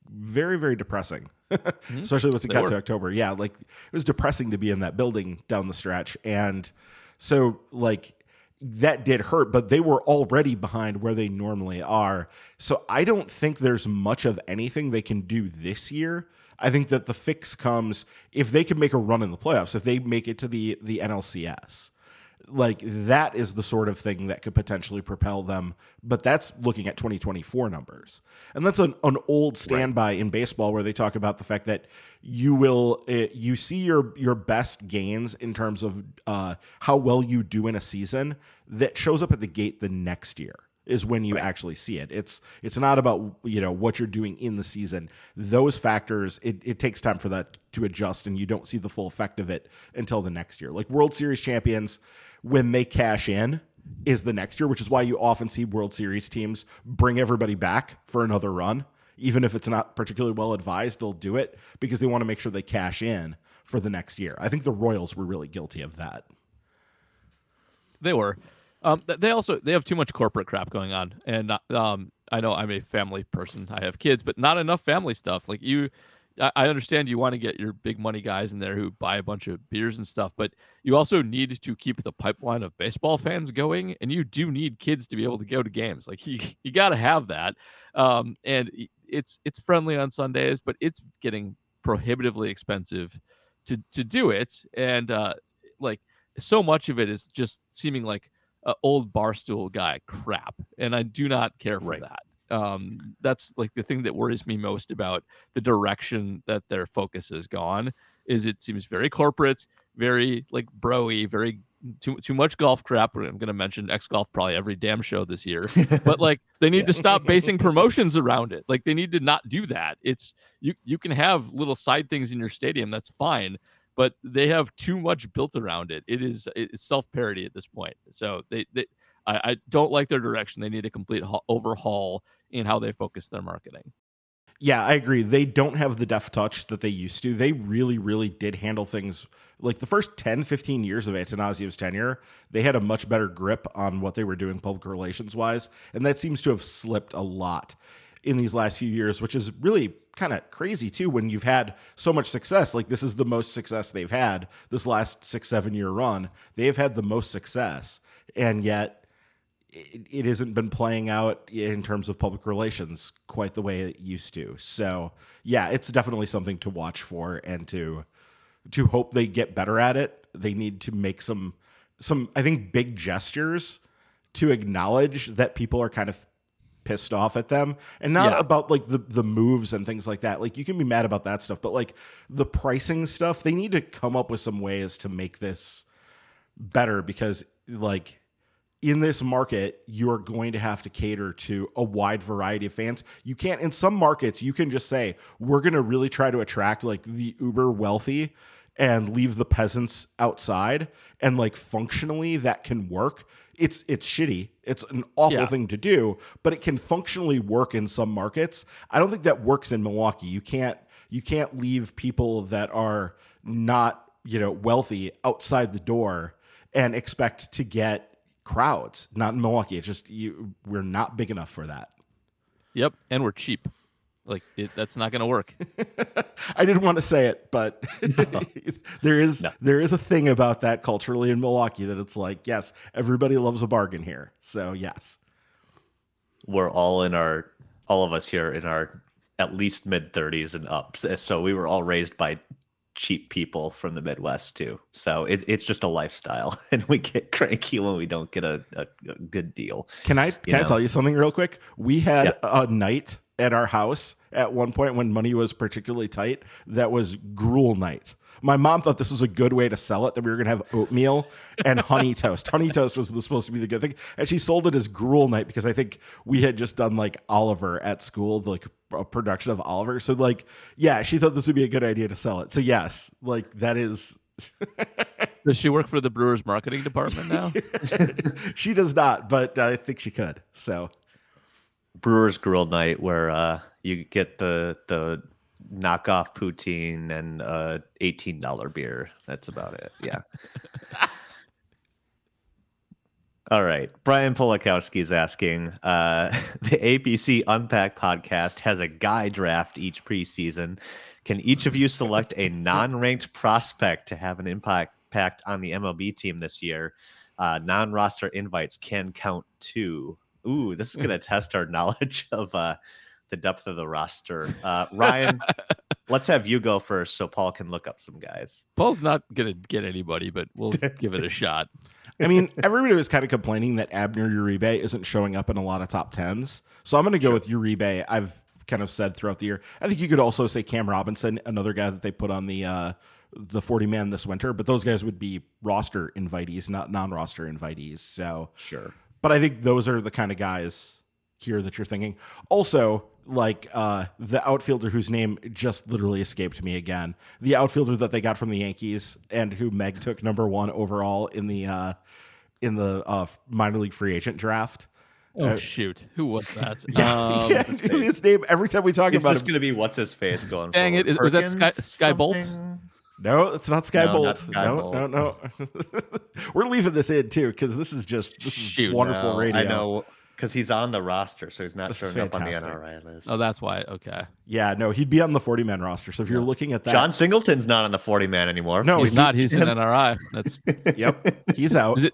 Speaker 3: very, very depressing, [laughs] mm-hmm. especially once it got to October. Yeah, like it was depressing to be in that building down the stretch. And so, like, that did hurt, but they were already behind where they normally are. So I don't think there's much of anything they can do this year. I think that the fix comes if they can make a run in the playoffs, if they make it to the the NLCS like that is the sort of thing that could potentially propel them but that's looking at 2024 numbers and that's an, an old standby right. in baseball where they talk about the fact that you will uh, you see your your best gains in terms of uh, how well you do in a season that shows up at the gate the next year is when you right. actually see it. It's it's not about you know what you're doing in the season. Those factors it, it takes time for that to adjust, and you don't see the full effect of it until the next year. Like World Series champions, when they cash in is the next year, which is why you often see World Series teams bring everybody back for another run. Even if it's not particularly well advised, they'll do it because they want to make sure they cash in for the next year. I think the Royals were really guilty of that.
Speaker 2: They were. Um, they also they have too much corporate crap going on, and um, I know I'm a family person. I have kids, but not enough family stuff. Like you, I understand you want to get your big money guys in there who buy a bunch of beers and stuff, but you also need to keep the pipeline of baseball fans going, and you do need kids to be able to go to games. Like you, [laughs] you got to have that. Um, and it's it's friendly on Sundays, but it's getting prohibitively expensive to to do it, and uh, like so much of it is just seeming like uh, old barstool guy crap, and I do not care for right. that um, that's like the thing that worries me most about the direction that their focus has gone is it seems very corporate very like broy very too too much golf crap. I'm going to mention x golf probably every damn show this year. [laughs] But like they need yeah. to stop basing promotions around it. Like they need to not do that. It's you you can have little side things in your stadium that's fine but they have too much built around it. It is it's self-parody at this point. So they, they I, I don't like their direction they need a complete overhaul in how they focus their marketing.
Speaker 3: Yeah, I agree. They don't have the deft touch that they used to. They really, really did handle things like the first 10, 15 years of Attanasio's tenure, they had a much better grip on what they were doing public relations wise. And that seems to have slipped a lot in these last few years, which is really kind of crazy too when you've had so much success. Like this is the most success they've had this last six, seven year run. They have had the most success. And yet it, it hasn't been playing out in terms of public relations quite the way it used to. So yeah, it's definitely something to watch for and to to hope they get better at it. They need to make some some I think big gestures to acknowledge that people are kind of pissed off at them and not yeah. about like the the moves and things like that like you can be mad about that stuff but like the pricing stuff they need to come up with some ways to make this better because like in this market, you're going to have to cater to a wide variety of fans. You can't, in some markets, you can just say, we're going to really try to attract like the uber wealthy and leave the peasants outside. And like functionally, that can work. It's it's shitty. It's an awful yeah. thing to do, but it can functionally work in some markets. I don't think that works in Milwaukee. You can't you can't leave people that are not you know wealthy outside the door and expect to get crowds. Not in Milwaukee. It's just you, we're not big enough for that.
Speaker 2: Yep, and we're cheap. Like it, that's not going to work. [laughs]
Speaker 3: I didn't want to say it, but no. [laughs] there is no. there is a thing about that culturally in Milwaukee that it's like, yes, everybody loves a bargain here. So yes,
Speaker 1: we're all in our all of us here in our at least mid 30s and up. So we were all raised by cheap people from the Midwest too. So it, it's just a lifestyle, [laughs] and we get cranky when we don't get a, a, a good deal.
Speaker 3: Can I can know? I tell you something real quick? We had yeah. a night at our house at one point when money was particularly tight that was gruel night. My mom thought this was a good way to sell it that we were going to have oatmeal and [laughs] honey toast. Honey toast was supposed to be the good thing, and she sold it as gruel night because I think we had just done like Oliver at school, like a production of Oliver. So like, yeah, she thought this would be a good idea to sell it. So yes, like that is. [laughs]
Speaker 2: does she work for the Brewers marketing department now? [laughs]
Speaker 3: she does not, but I think she could. So,
Speaker 1: Brewers Grill Night, where uh, you get the the knockoff poutine and a eighteen dollar beer. That's about it. Yeah. [laughs] All right. Brian Polakowski is asking uh, [laughs] The APC Unpack podcast has a guy draft each preseason. Can each of you select a [laughs] non ranked prospect to have an impact on the MLB team this year? Uh, non roster invites can count too. Ooh, this is going [laughs] to test our knowledge of uh, the depth of the roster. Uh, Ryan, let's have you go first so Paul can look up some guys.
Speaker 2: Paul's not going to get anybody, but we'll [laughs] give it a shot.
Speaker 3: I mean, everybody was kind of complaining that Abner Uribe isn't showing up in a lot of top tens. So I'm going to go sure. with Uribe. I've kind of said throughout the year. I think you could also say Cam Robinson, another guy that they put on the uh, the 40 man this winter, but those guys would be roster invitees, not non roster invitees. So
Speaker 1: sure.
Speaker 3: But I think those are the kind of guys here that you're thinking. Also, like uh, the outfielder whose name just literally escaped me again. The outfielder that they got from the Yankees and who Meg took number one overall in the uh, in the uh, minor league free agent draft.
Speaker 2: Oh uh, shoot! Who was that? [laughs]
Speaker 3: yeah, um, yeah his, his, name every time we talk
Speaker 1: it's
Speaker 3: about
Speaker 1: just going to be what's his face going. For.
Speaker 2: Dang
Speaker 1: forward.
Speaker 2: it! Is, was that Skye, Skye Bolt?
Speaker 3: No, it's not Skye
Speaker 1: No,
Speaker 3: Bolt.
Speaker 1: not Skye
Speaker 3: no,
Speaker 1: Bolt.
Speaker 3: no, no, [laughs] We're leaving this in too because this is just this is
Speaker 2: Shoot.
Speaker 3: wonderful
Speaker 1: No,
Speaker 3: radio.
Speaker 1: I know because he's on the roster, so he's not
Speaker 3: This is
Speaker 1: showing up on the
Speaker 3: fantastic.
Speaker 1: NRI list.
Speaker 2: Oh, that's why. Okay.
Speaker 3: Yeah, no, he'd be on the 40 man roster. So if you're looking at that,
Speaker 1: Jon Singleton's not on the 40 man anymore.
Speaker 3: No,
Speaker 2: he's
Speaker 3: he-
Speaker 2: not. He's an NRI. That's. [laughs]
Speaker 3: yep, he's out.
Speaker 2: Is it?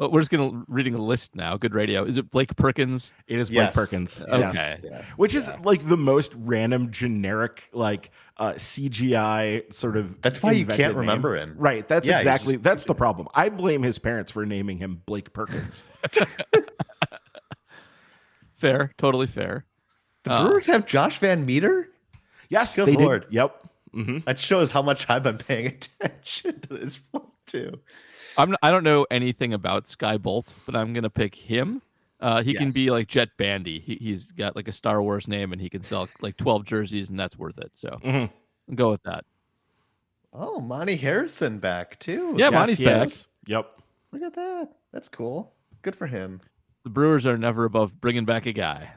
Speaker 2: Oh, we're just gonna reading a list now. Good radio. Is it Blake Perkins?
Speaker 3: It is Blake
Speaker 1: Yes.
Speaker 3: Perkins.
Speaker 2: Okay.
Speaker 3: Yes.
Speaker 1: Yeah.
Speaker 3: Which is like the most random, generic, like uh, CGI sort of.
Speaker 1: That's why you can't
Speaker 3: name.
Speaker 1: remember him.
Speaker 3: Right. That's
Speaker 1: Yeah,
Speaker 3: exactly.
Speaker 1: just-
Speaker 3: That's the problem. I blame his parents for naming him Blake Perkins. [laughs] [laughs]
Speaker 2: Fair. Totally fair.
Speaker 1: The
Speaker 2: Uh,
Speaker 1: Brewers have Josh VanMeter?
Speaker 3: yes,
Speaker 1: Good
Speaker 3: they
Speaker 1: lord.
Speaker 3: did. Yep. hmm
Speaker 1: That shows how much I've been paying [laughs] attention to this point, too.
Speaker 2: I'm. I don't know anything about Skye Bolt, but I'm gonna pick him. Uh, he can be like Jett Bandy. He, he's got like a Star Wars name, and he can sell like 12 jerseys, and that's worth it. So
Speaker 3: Mhm.
Speaker 2: Go with that.
Speaker 1: Oh, Monte Harrison back, too.
Speaker 2: Yeah,
Speaker 3: Yes, Monte's
Speaker 2: back.
Speaker 3: is. Yep.
Speaker 1: Look at that. That's cool. Good for him.
Speaker 2: The Brewers are never above bringing back a guy.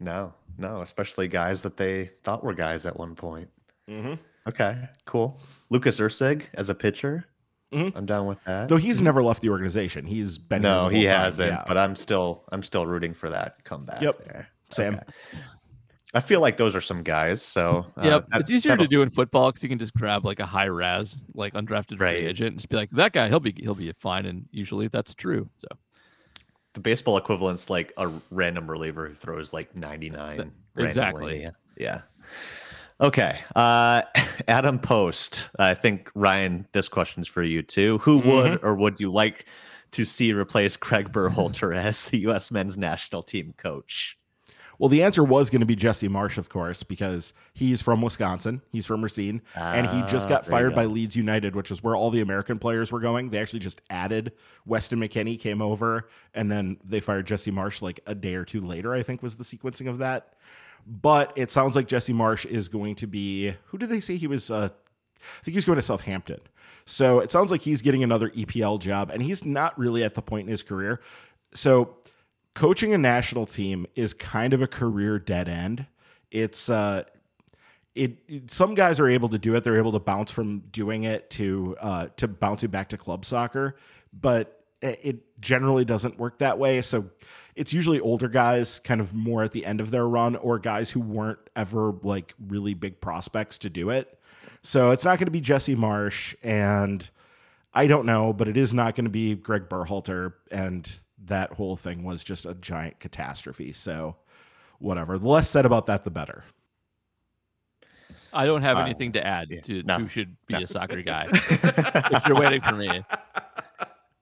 Speaker 1: No, no, especially guys that they thought were guys at one point.
Speaker 3: Mm-hmm.
Speaker 1: Okay, cool. Lucas Erceg as a pitcher.
Speaker 3: Mhm.
Speaker 1: I'm down with that.
Speaker 3: Though he's never left the organization. He's been.
Speaker 1: no, he
Speaker 3: time.
Speaker 1: hasn't.
Speaker 3: Yeah.
Speaker 1: But I'm still, I'm still rooting for that comeback.
Speaker 3: Yep.
Speaker 1: there.
Speaker 3: Same.
Speaker 1: Okay. I feel like those are some guys. So uh, [laughs]
Speaker 2: yep, it's easier to do in football because you can just grab like a high raz, like undrafted
Speaker 1: Right.
Speaker 2: free agent, and just be like, that guy, he'll be he'll be fine, and usually that's true. So
Speaker 1: The baseball equivalent's like a random reliever who throws like 99.
Speaker 2: Exactly.
Speaker 1: randomly. Yeah. Okay. Uh, [laughs] Adam Post. I think Ryan, this question's for you too. Who
Speaker 3: Mm-hmm.
Speaker 1: would or would you like to see replace Craig Berhalter [laughs] as the U.S. men's national team coach?
Speaker 3: Well, the answer was going to be Jesse Marsch, of course, because he's from Wisconsin. He's from Racine, and he just
Speaker 1: Ah,
Speaker 3: got fired by. Leeds United, which is where all the American players were going. They actually just added Weston McKennie came over, and then they fired Jesse Marsch like a day or two later. I think was the sequencing of that. But it sounds like Jesse Marsch is going to be. Who did they say he was? Uh, I think he's going to Southampton. So it sounds like he's getting another EPL job, and he's not really at the point in his career. So coaching a national team is kind of a career dead end. It's uh it some guys are able to do it. They're able to bounce from doing it to uh to bouncing back to club soccer, but it it generally doesn't work that way. So it's usually older guys kind of more at the end of their run or guys who weren't ever like really big prospects to do it. So it's not going to be Jesse Marsch and I don't know, but it is not going to be Gregg Berhalter, and that whole thing was just a giant catastrophe. So, whatever. The less said about that, the better.
Speaker 2: I don't have
Speaker 1: Uh,
Speaker 2: anything to add
Speaker 1: yeah,
Speaker 2: to
Speaker 1: no,
Speaker 2: who should be
Speaker 1: no.
Speaker 2: a soccer guy. [laughs] if you're waiting for me,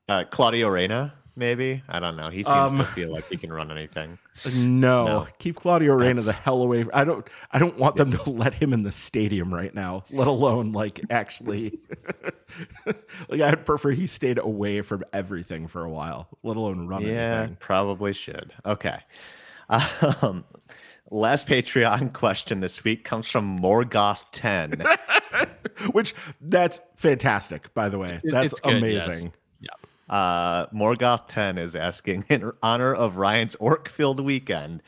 Speaker 1: Uh, Claudio Reyna, maybe. I don't know. He seems
Speaker 3: Um,
Speaker 1: to feel like he can run anything.
Speaker 3: No,
Speaker 1: No.
Speaker 3: keep Claudio Reyna the hell away. I don't. I don't want them to let him in the stadium right now. Let alone like actually. [laughs] like I'd prefer he stayed away from everything for a while. Let alone run
Speaker 1: Yeah,
Speaker 3: anything.
Speaker 1: probably should. Okay. Um, last Patreon [laughs] question this week comes from Morgoth10. [laughs]
Speaker 3: Which that's fantastic. By the way, that's
Speaker 2: it's good, yes.
Speaker 3: amazing.
Speaker 1: Uh, Morgoth10 is asking, in honor of Ryan's Orc filled weekend,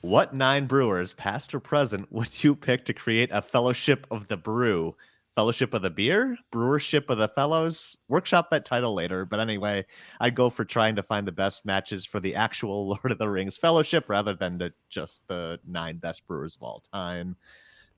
Speaker 1: what nine brewers, past or present, would you pick to create a fellowship of the brew? Fellowship of the beer? Brewership of the fellows? Workshop that title later. But anyway, I'd go for trying to find the best matches for the actual [laughs] Lord of the Rings fellowship rather than to just the nine best brewers of all time.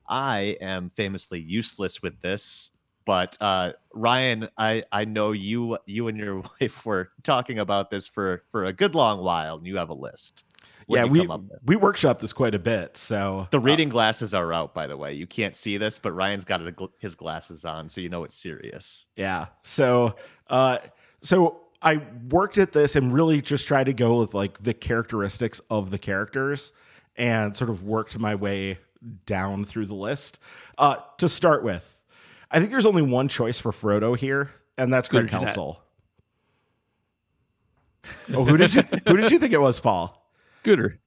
Speaker 1: I am famously useless with this, but uh, Ryan, I I know you you and your [laughs] wife were talking about this for for a good long while, and you have a list. What'd
Speaker 3: yeah, we we workshop this quite a bit. So
Speaker 1: the
Speaker 3: uh,
Speaker 1: reading glasses are out, by the way. You can't see this, but Ryan's got his his glasses on, so you know it's serious.
Speaker 3: Yeah. So, uh, so I worked at this and really just tried to go with like the characteristics of the characters and sort of worked my way down through the list. Uh, to start with, I think there's only one choice for Frodo here, and that's
Speaker 2: Jeanette.
Speaker 3: Counsell. Oh, who did you who did you think it was, Paul?
Speaker 2: Scooter.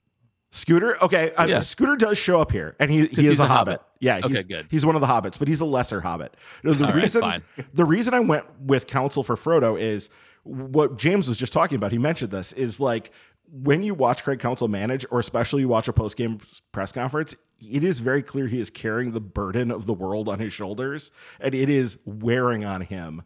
Speaker 3: Scooter. Okay, uh,
Speaker 2: Yeah.
Speaker 3: Scooter does show up here, and he he is a
Speaker 2: a
Speaker 3: hobbit.
Speaker 2: hobbit.
Speaker 3: Yeah, he's,
Speaker 2: Okay, good.
Speaker 3: He's one of the hobbits, but he's a lesser hobbit. No, The
Speaker 2: All right,
Speaker 3: reason
Speaker 2: fine.
Speaker 3: the reason I went with Counsell for Frodo is what James was just talking about. He mentioned this is like when you watch Craig Counsell manage, or especially you watch a post game press conference, it is very clear he is carrying the burden of the world on his shoulders, and it is wearing on him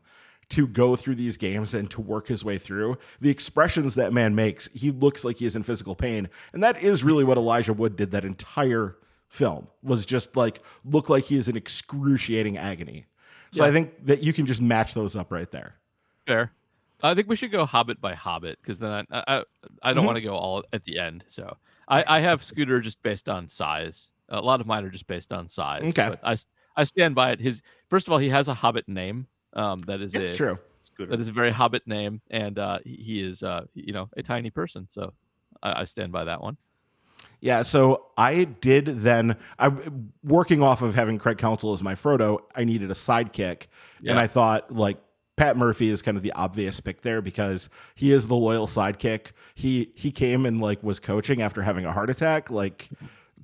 Speaker 3: to go through these games and to work his way through. The expressions that man makes, he looks like he is in physical pain. And that is really what Elijah Wood did that entire film was just like look like he is in excruciating agony. So yeah. I think that you can just match those up right there.
Speaker 2: Fair. I think we should go Hobbit by Hobbit because then I I, I don't mm-hmm. want to go all at the end. So I, I have Scooter just based on size. A lot of mine are just based on size.
Speaker 3: Okay.
Speaker 2: But I I stand by it. His first of all, he has a Hobbit name. Um, that is
Speaker 3: it's
Speaker 2: a,
Speaker 3: true.
Speaker 2: That is a very Hobbit name, and uh, he is uh, you know a tiny person. So I, I stand by that one.
Speaker 3: Yeah, so I did then. I working off of having Craig Counsell as my Frodo. I needed a sidekick, yeah. and I thought like Pat Murphy is kind of the obvious pick there because he is the loyal sidekick. He he came and like was coaching after having a heart attack, like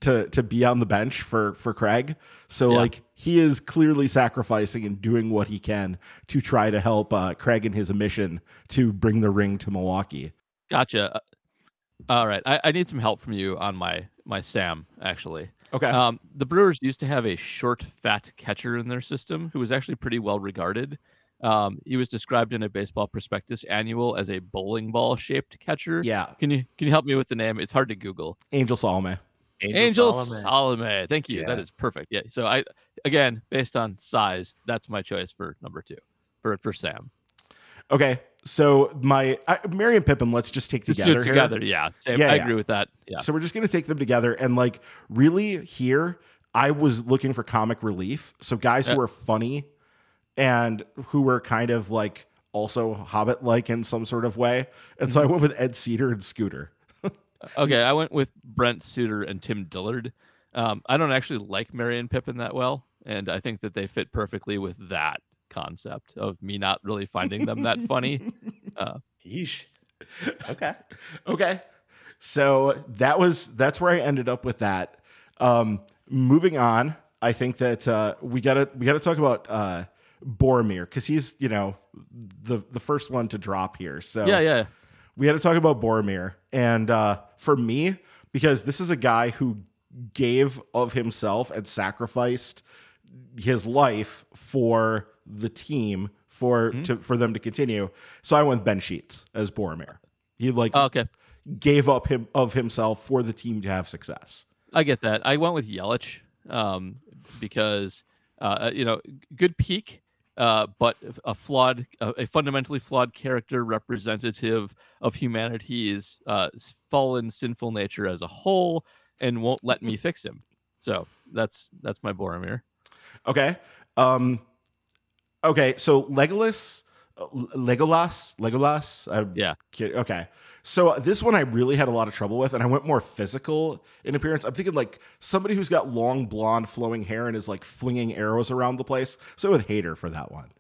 Speaker 3: to to be on the bench for for Craig. So yeah. like he is clearly sacrificing and doing what he can to try to help uh, Craig in his mission to bring the ring to Milwaukee.
Speaker 2: Gotcha. Uh, all right, I, I need some help from you on my my Sam actually.
Speaker 3: Okay.
Speaker 2: Um, the Brewers used to have a short, fat catcher in their system who was actually pretty well regarded. Um, he was described in a baseball prospectus annual as a bowling ball shaped catcher.
Speaker 3: Yeah.
Speaker 2: Can you can you help me with the name? It's hard to Google.
Speaker 3: Angel Salome.
Speaker 2: Angel, Angel Salome. Salome. Thank you. Yeah. That is perfect. Yeah. So I again, based on size, that's my choice for number two for for Sam.
Speaker 3: Okay. So my uh, Merry and Pippin, let's just take together.
Speaker 2: together, yeah. Same. yeah. I yeah. agree with that. Yeah.
Speaker 3: So we're just gonna take them together and like really here. I was looking for comic relief. So guys who are funny and who were kind of like also Hobbit like in some sort of way. And so I went with Ed Sedar and Scooter. [laughs]
Speaker 2: okay, I went with Brent Suter and Tim Dillard. Um, I don't actually like Merry and Pippin that well, and I think that they fit perfectly with that concept of me not really finding them that funny. [laughs] Uh,
Speaker 1: Yeesh. Okay. [laughs]
Speaker 3: okay. So that was that's where I ended up with that. Um, moving on, I think that uh, we gotta we gotta talk about uh, Boromir because he's you know the the first one to drop here. So
Speaker 2: yeah, yeah.
Speaker 3: We had to talk about Boromir, and uh, for me, because this is a guy who gave of himself and sacrificed his life for the team for mm-hmm. to for them to continue. So I went with Ben Sheets as Boromir. He like
Speaker 2: oh, okay
Speaker 3: gave up him of himself for the team to have success.
Speaker 2: I get that. I went with Yelich um, because uh, you know good peak uh, but a flawed, a fundamentally flawed character representative of humanity's uh, fallen, sinful nature as a whole, and won't let me fix him. So that's that's my Boromir.
Speaker 3: Okay. Um, okay. So Legolas, Legolas, Legolas. I,
Speaker 2: yeah.
Speaker 3: Okay. So uh, this one I really had a lot of trouble with, and I went more physical in appearance. I'm thinking like somebody who's got long blonde flowing hair and is like flinging arrows around the place. So with Hader for that one.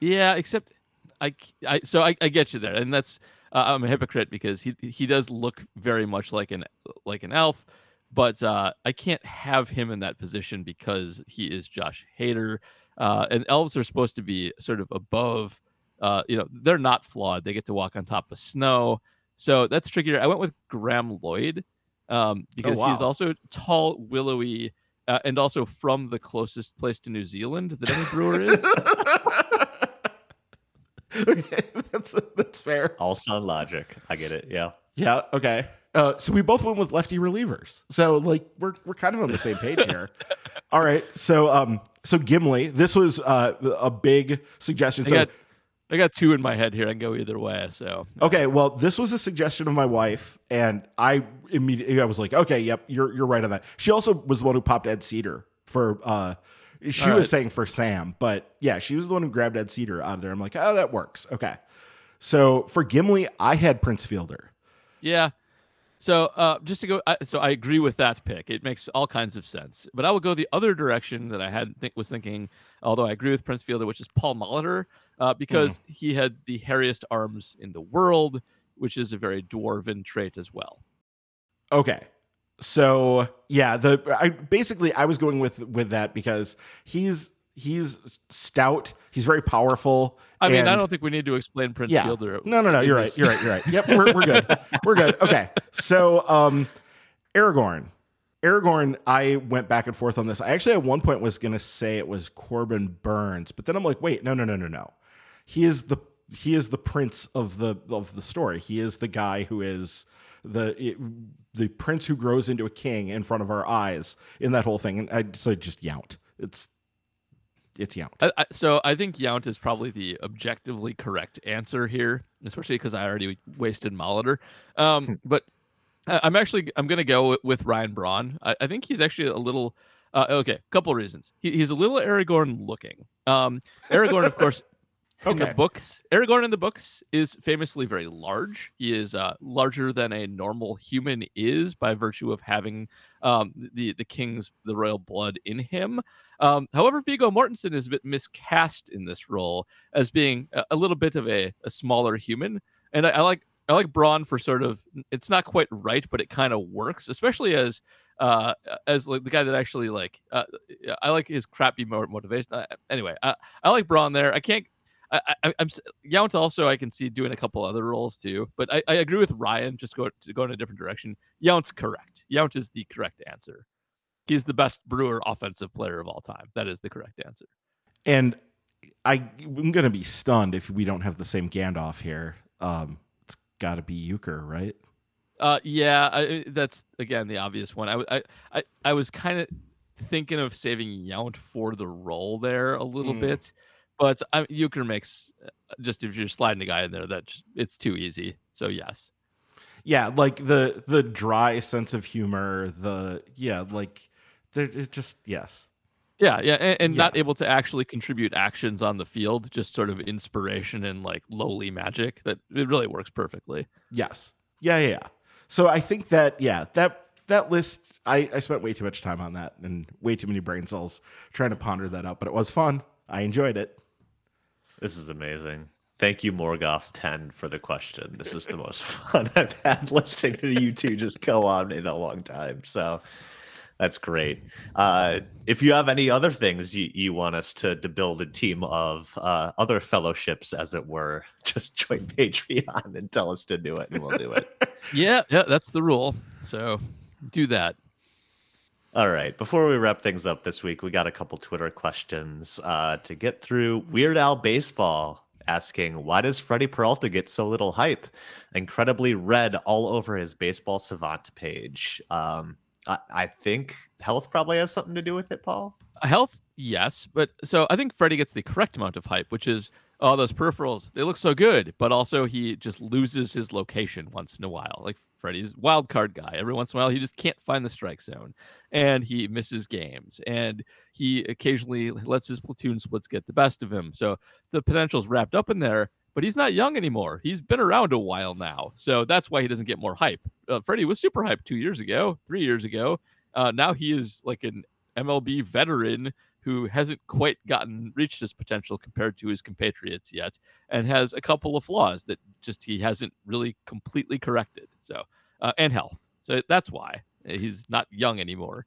Speaker 2: Yeah, except I, I so I, I get you there, and that's uh, I'm a hypocrite because he he does look very much like an like an elf, but uh, I can't have him in that position because he is Josh Hader, uh, and elves are supposed to be sort of above. Uh, you know, they're not flawed. They get to walk on top of snow. So that's trickier. I went with Graeme Lloyd um, oh, because oh, wow. he's also tall, willowy, uh, and also from the closest place to New Zealand that any brewer is. [laughs]
Speaker 3: okay, that's that's fair.
Speaker 1: All sound logic. I get it. Yeah.
Speaker 3: Yeah. Okay. Uh, so we both went with lefty relievers. So like we're we're kind of on the same page here. [laughs] All right. So um so Gimli, this was uh, a big suggestion. I so
Speaker 2: got, I got two in my head here. I can go either way. So
Speaker 3: okay, well, this was a suggestion of my wife, and I immediately I was like, okay, yep, you're you're right on that. She also was the one who popped Ed Sedar for. uh She All was right. saying for Sam, but yeah, she was the one who grabbed Ed Sedar out of there. I'm like, oh, that works. Okay, so for Gimli, I had Prince Fielder.
Speaker 2: Yeah. So uh, just to go, uh, so I agree with that pick. It makes all kinds of sense. But I will go the other direction that I had think was thinking. Although I agree with Prince Fielder, which is Paul Molitor uh, because mm. he had the hairiest arms in the world, which is a very dwarven trait as well.
Speaker 3: Okay. So yeah, the I basically I was going with with that because he's he's stout, he's very powerful.
Speaker 2: I mean, I don't think we need to explain Prince yeah. Fielder.
Speaker 3: No, no, no, you're right. You're right. You're right. Yep, we're we're good. we're good. [laughs] Okay. So um Aragorn. Aragorn, I went back and forth on this. I actually at one point was going to say it was Corbin Burnes, but then I'm like, wait, no, no, no, no, no. He is the he is the prince of the of the story. He is the guy who is the it, the prince who grows into a king in front of our eyes in that whole thing. And I so just Yount. It's it's Yount.
Speaker 2: I, I, so I think Yount is probably the objectively correct answer here, especially because I already wasted Molitor. Um, but I'm actually I'm going to go with Ryan Braun. I, I, think he's actually a little. Uh, okay, a couple reasons. He, he's a little Aragorn looking. Um, Aragorn, of course, in the books, Aragorn in the books is famously very large. He is uh, larger than a normal human is by virtue of having um, the the king's the royal blood in him. Um, however, Viggo Mortensen is a bit miscast in this role as being a, a little bit of a, a smaller human, and I, I like I like Braun for sort of it's not quite right, but it kind of works, especially as uh as like the guy that actually like uh, I like his crappy motivation. Uh, anyway, I, I like Braun there. I can't. I, I, am Yount also I can see doing a couple other roles too, but I, I agree with Ryan. Just go to go in a different direction. Yount's correct. Yount is the correct answer. He's the best Brewer offensive player of all time. That is the correct answer.
Speaker 3: And I, I'm going to be stunned if we don't have the same Gandalf here. Um, it's got to be Uecker, right?
Speaker 2: Uh, yeah, I, that's again the obvious one. I, I, I, I was kind of thinking of saving Yount for the role there a little mm. bit, but I, Uecker makes uh, just if you're sliding a guy in there, that it's too easy. So yes,
Speaker 3: yeah, like the the dry sense of humor, the yeah, like there it's just yes.
Speaker 2: Yeah, yeah, and, and yeah. not able to actually contribute actions on the field, just sort of inspiration and like lowly magic. That it really works perfectly.
Speaker 3: Yes. Yeah, yeah. yeah. So I think that yeah, that that list I, I spent way too much time on that and way too many brain cells trying to ponder that out, but it was fun. I enjoyed it.
Speaker 1: This is amazing. Thank you, Morgoth 10, for the question. This is the most [laughs] fun I've had listening to you two just go on in a long time. So that's great. Uh, if you have any other things you, you want us to, to build a team of uh, other fellowships, as it were, [laughs] just join Patreon and tell us to do it, and we'll do it. [laughs]
Speaker 2: yeah, yeah, that's the rule. So do that.
Speaker 1: All right. Before we wrap things up this week, we got a couple Twitter questions uh, to get through. Weird Al Baseball asking, why does Freddie Peralta get so little hype? Incredibly red all over his baseball savant page. Um, I, I think health probably has something to do with it, Paul.
Speaker 2: Health, yes, but so I think Freddie gets the correct amount of hype, which is oh those peripherals they look so good, but also he just loses his location once in a while. Like Freddie's wild card guy, every once in a while he just can't find the strike zone, and he misses games, and he occasionally lets his platoon splits get the best of him. So the potential's wrapped up in there but he's not young anymore. He's been around a while now. So that's why he doesn't get more hype. Uh, Freddie was super hyped two years ago, three years ago. Uh, now he is like an MLB veteran who hasn't quite gotten reached his potential compared to his compatriots yet and has a couple of flaws that just he hasn't really completely corrected. So, uh, and health. So that's why he's not young anymore.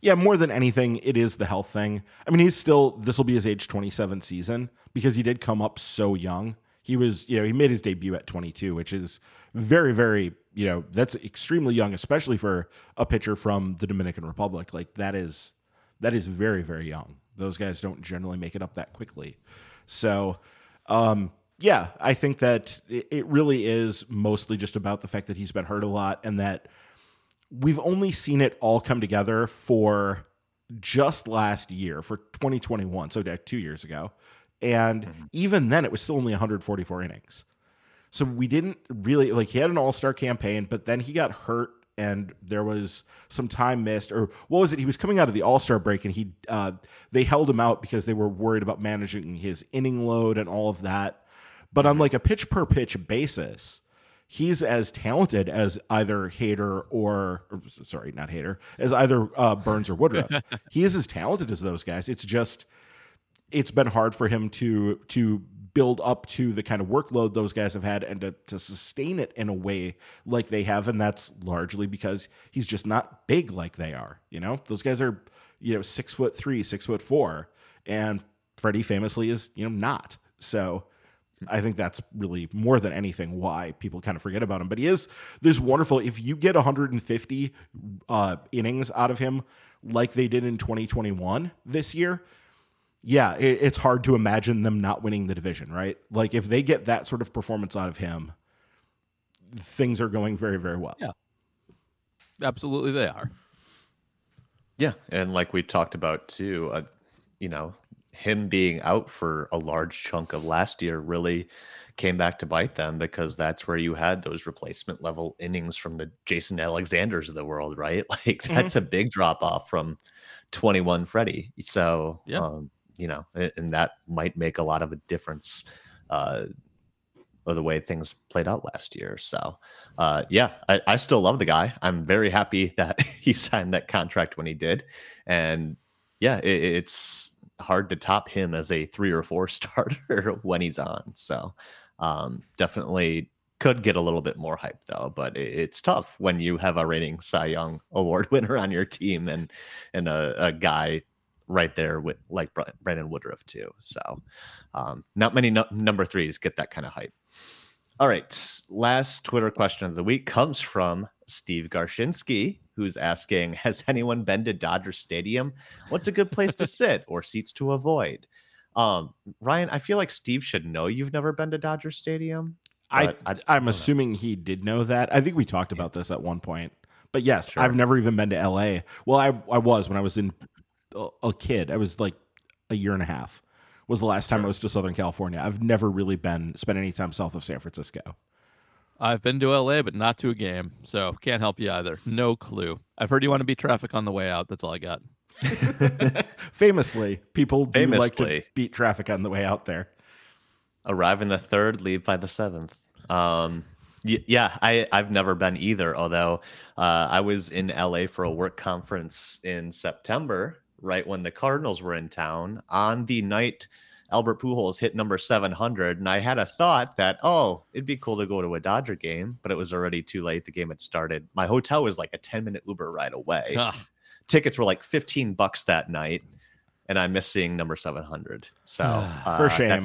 Speaker 3: Yeah, more than anything, it is the health thing. I mean, he's still, this will be his age 27 season because he did come up so young he was, you know, he made his debut at 22, which is very, very, you know, that's extremely young, especially for a pitcher from the Dominican Republic. Like that is, that is very, very young. Those guys don't generally make it up that quickly. So, um, yeah, I think that it really is mostly just about the fact that he's been hurt a lot and that we've only seen it all come together for just last year for 2021 so two years ago and mm-hmm. even then, it was still only 144 innings. So we didn't really like he had an all star campaign, but then he got hurt and there was some time missed or what was it? He was coming out of the all-star break and he uh, they held him out because they were worried about managing his inning load and all of that. But on like a pitch per pitch basis he's as talented as either Hader or, or sorry not Hader, as either uh, Burnes or woodruff. [laughs] He is as talented as those guys. It's just it's been hard for him to to build up to the kind of workload those guys have had and to, to sustain it in a way like they have and that's largely because he's just not big like they are you know those guys are you know six foot three six foot four and freddie famously is you know not so I think that's really more than anything why people kind of forget about him. But he is this wonderful. If you get 150 uh, innings out of him, like they did in 2021 this year, yeah, it, it's hard to imagine them not winning the division, right? Like if they get that sort of performance out of him, things are going very, very well.
Speaker 2: Yeah, absolutely, they are.
Speaker 1: Yeah, and like we talked about too, uh, you know, him being out for a large chunk of last year really came back to bite them because that's where you had those replacement level innings from the Jason Alexanders of the world, right? [laughs] Like that's mm-hmm. a big drop off from 21 Freddie. So, yeah. Um, you know, and that might make a lot of a difference uh, of the way things played out last year. So, uh, yeah, I, I still love the guy. I'm very happy [laughs] that he signed that contract when he did. And yeah, it, it's hard to top him as a three or four [laughs] starter when he's on. So, um, definitely could get a little bit more hype though, but it's tough when you have a reigning Cy Young Award [laughs] winner on your team and and a, a guy right there with like Brandon Woodruff too. So, um, not many no- number threes get that kind of hype. All right, last Twitter question of the week comes from Steve Garshinsky, who's asking Has anyone been to Dodger Stadium? What's a good place to [laughs] [laughs] sit or seats to avoid? Um, Ryan, I feel like Steve should know you've never been to Dodger Stadium.
Speaker 3: I, I am assuming he did know that. I think we talked about this at one point. But yes, sure. I've never even been to LA. Well, I I was when I was in a kid. I was like a year and a half. Was the last time sure. I was to Southern California. I've never really been spent any time south of San Francisco.
Speaker 2: I've been to LA, but not to a game, so can't help you either. No clue. I've heard you want to beat traffic on the way out. That's all I got. [laughs]
Speaker 3: Famously, people do Famously. like to beat traffic on the way out there.
Speaker 1: Arrive in the third, leave by the seventh. Um, y- yeah, I I've never been either. Although uh, I was in LA for a work conference in September, right when the Cardinals were in town. On the night Albert Pujols hit number 700, and I had a thought that oh, it'd be cool to go to a Dodger game, but it was already too late. The game had started. My hotel was like a 10 minute Uber ride away tickets were like 15 bucks that night and I'm missing number 700. So [sighs]
Speaker 3: uh, for shame,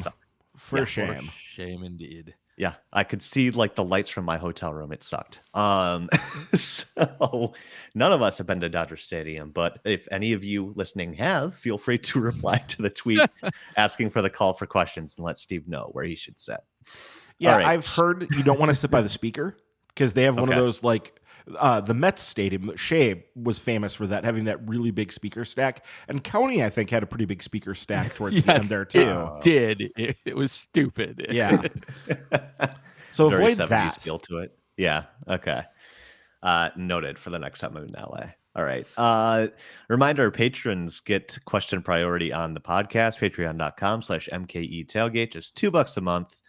Speaker 3: for yeah, shame, for
Speaker 2: shame indeed.
Speaker 1: Yeah, I could see like the lights from my hotel room. It sucked. Um, [laughs] so none of us have been to Dodger Stadium, but if any of you listening have, feel free to [laughs] reply to the tweet [laughs] asking for the call for questions and let Steve know where he should sit.
Speaker 3: Yeah, right. I've heard you don't want to sit by the speaker because they have one okay. of those like uh, the Mets stadium, Shea was famous for that, having that really big speaker stack. And County, I think, had a pretty big speaker stack [laughs] towards yes, the end there too.
Speaker 2: It did it, it was stupid?
Speaker 3: Yeah. [laughs] so
Speaker 1: Very
Speaker 3: avoid that.
Speaker 1: feel to it. Yeah. Okay. Uh, noted for the next time I'm in LA. All right. Uh, reminder patrons get question priority on the podcast, patreon.com slash MKE tailgate, just two bucks a month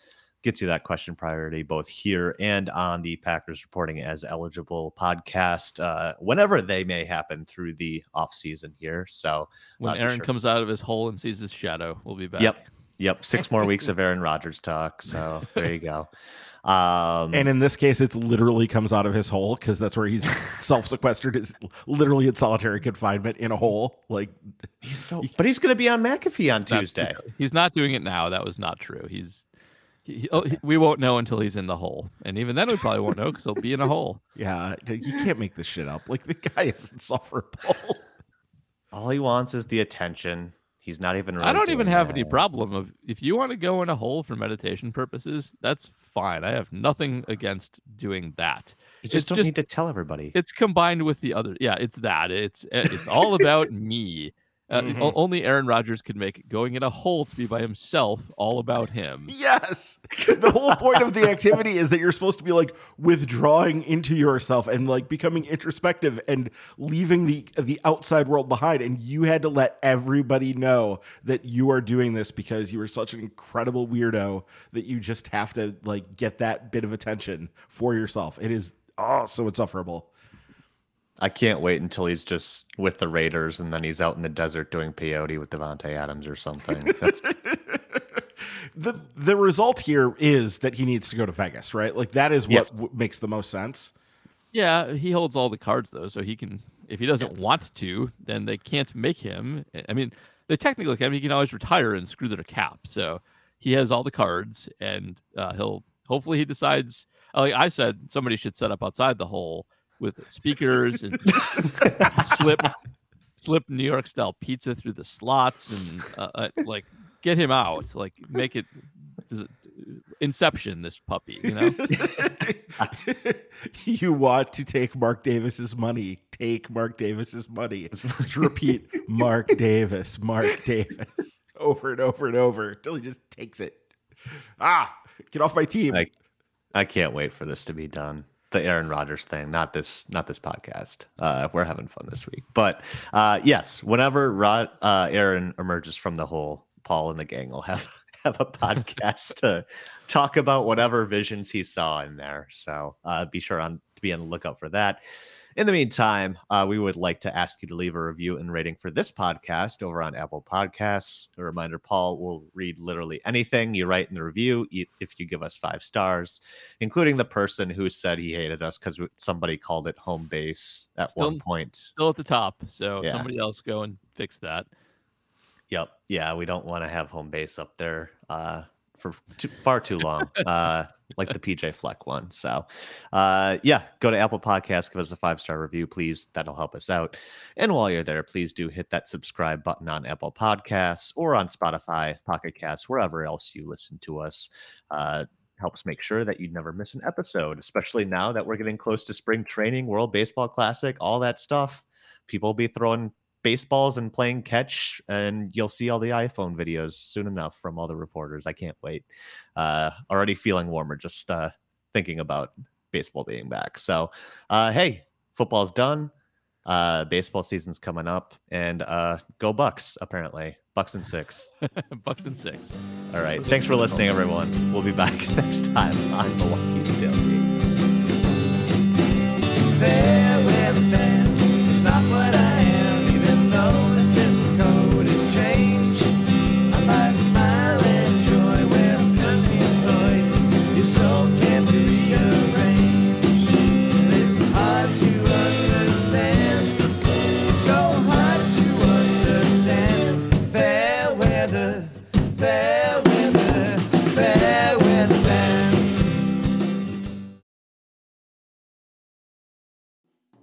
Speaker 1: gets you that question priority both here and on the Packers reporting as eligible podcast uh, whenever they may happen through the off season here. So
Speaker 2: when uh, Aaron sure comes to... out of his hole and sees his shadow, we'll be back.
Speaker 1: Yep. Yep. Six more weeks of Aaron Rodgers talk. So there you go. Um,
Speaker 3: and in this case, it's literally comes out of his hole because that's where he's [laughs] self sequestered. Is literally in solitary confinement in a hole. Like
Speaker 1: he's so, but he's going to be on McAfee on Tuesday.
Speaker 2: He's not doing it now. That was not true. He's he, oh, he, we won't know until he's in the hole, and even then we probably won't know because he'll be in a hole. [laughs]
Speaker 3: Yeah, you can't make this shit up. Like the guy is [laughs] insufferable.
Speaker 1: All he wants is the attention. He's not even. Really
Speaker 2: I don't even have
Speaker 1: that.
Speaker 2: any problem of if you want to go in a hole for meditation purposes. That's fine. I have nothing against doing that.
Speaker 1: You just it's don't just, need to tell everybody.
Speaker 2: It's combined with the other. Yeah, it's that. It's eh, it's all about me. Uh, mm-hmm. Only Aaron Rodgers could make going in a hole to be by himself all about him.
Speaker 3: Yes. The whole point of the activity is that you're supposed to be like withdrawing into yourself and like becoming introspective and leaving the the outside world behind and you had to let everybody know that you are doing this because you are such an incredible weirdo that you just have to like get that bit of attention for yourself. It is oh so insufferable.
Speaker 1: I can't wait until he's just with the Raiders and then he's out in the desert doing peyote with Davante Adams or something. [laughs]
Speaker 3: the the result here is that he needs to go to Vegas, right? Like that is what yes. w- makes the most sense.
Speaker 2: Yeah, he holds all the cards though, so he can. If he doesn't want to, then they can't make him. I mean, they technically can. He can always retire and screw their cap. So he has all the cards, and uh, he'll hopefully he decides. Like I said, somebody should set up outside the hole with speakers and slip slip New York style pizza through the slots and uh, uh, like get him out. Like make it Inception. This puppy, you know. [laughs]
Speaker 3: you want to take Mark Davis's money? Take Mark Davis's money. Just repeat Mark Davis, Mark Davis over and over and over until he just takes it. Ah, get off my team.
Speaker 1: I, I can't wait for this to be done the Aaron Rodgers thing, not this, not this podcast. Uh, we're having fun this week, but uh, yes, whenever Rod, uh, Aaron emerges from the hole, Paul and the gang will have [laughs] have a podcast to talk about whatever visions he saw in there. So uh, be sure on to be on the lookout for that. In the meantime, uh, we would like to ask you to leave a review and rating for this podcast over on Apple Podcasts. A reminder Paul will read literally anything you write in the review if you give us five stars, including the person who said he hated us because somebody called it home base at still, one point.
Speaker 2: Still at the top. So yeah. somebody else go and fix that.
Speaker 1: Yep. Yeah, we don't want to have home base up there. Uh, for too, far too long, uh, like the [laughs] PJ Fleck one. So, uh, yeah, go to Apple Podcasts, give us a five star review, please. That'll help us out. And while you're there, please do hit that subscribe button on Apple Podcasts or on Spotify, Pocket Casts, wherever else you listen to us. Uh, helps make sure that you never miss an episode, especially now that we're getting close to spring training, World Baseball Classic, all that stuff. People will be throwing baseballs and playing catch, and you'll see all the iPhone videos soon enough from all the reporters. I can't wait. Uh, already feeling warmer just uh, thinking about baseball being back. So, uh, hey, football's done. Uh, baseball season's coming up, and uh, go Bucks! Apparently, Bucks and six. [laughs]
Speaker 2: Bucks and six.
Speaker 1: All right. Thanks for listening, everyone. We'll be back [laughs] next time on Milwaukee's Tailgate.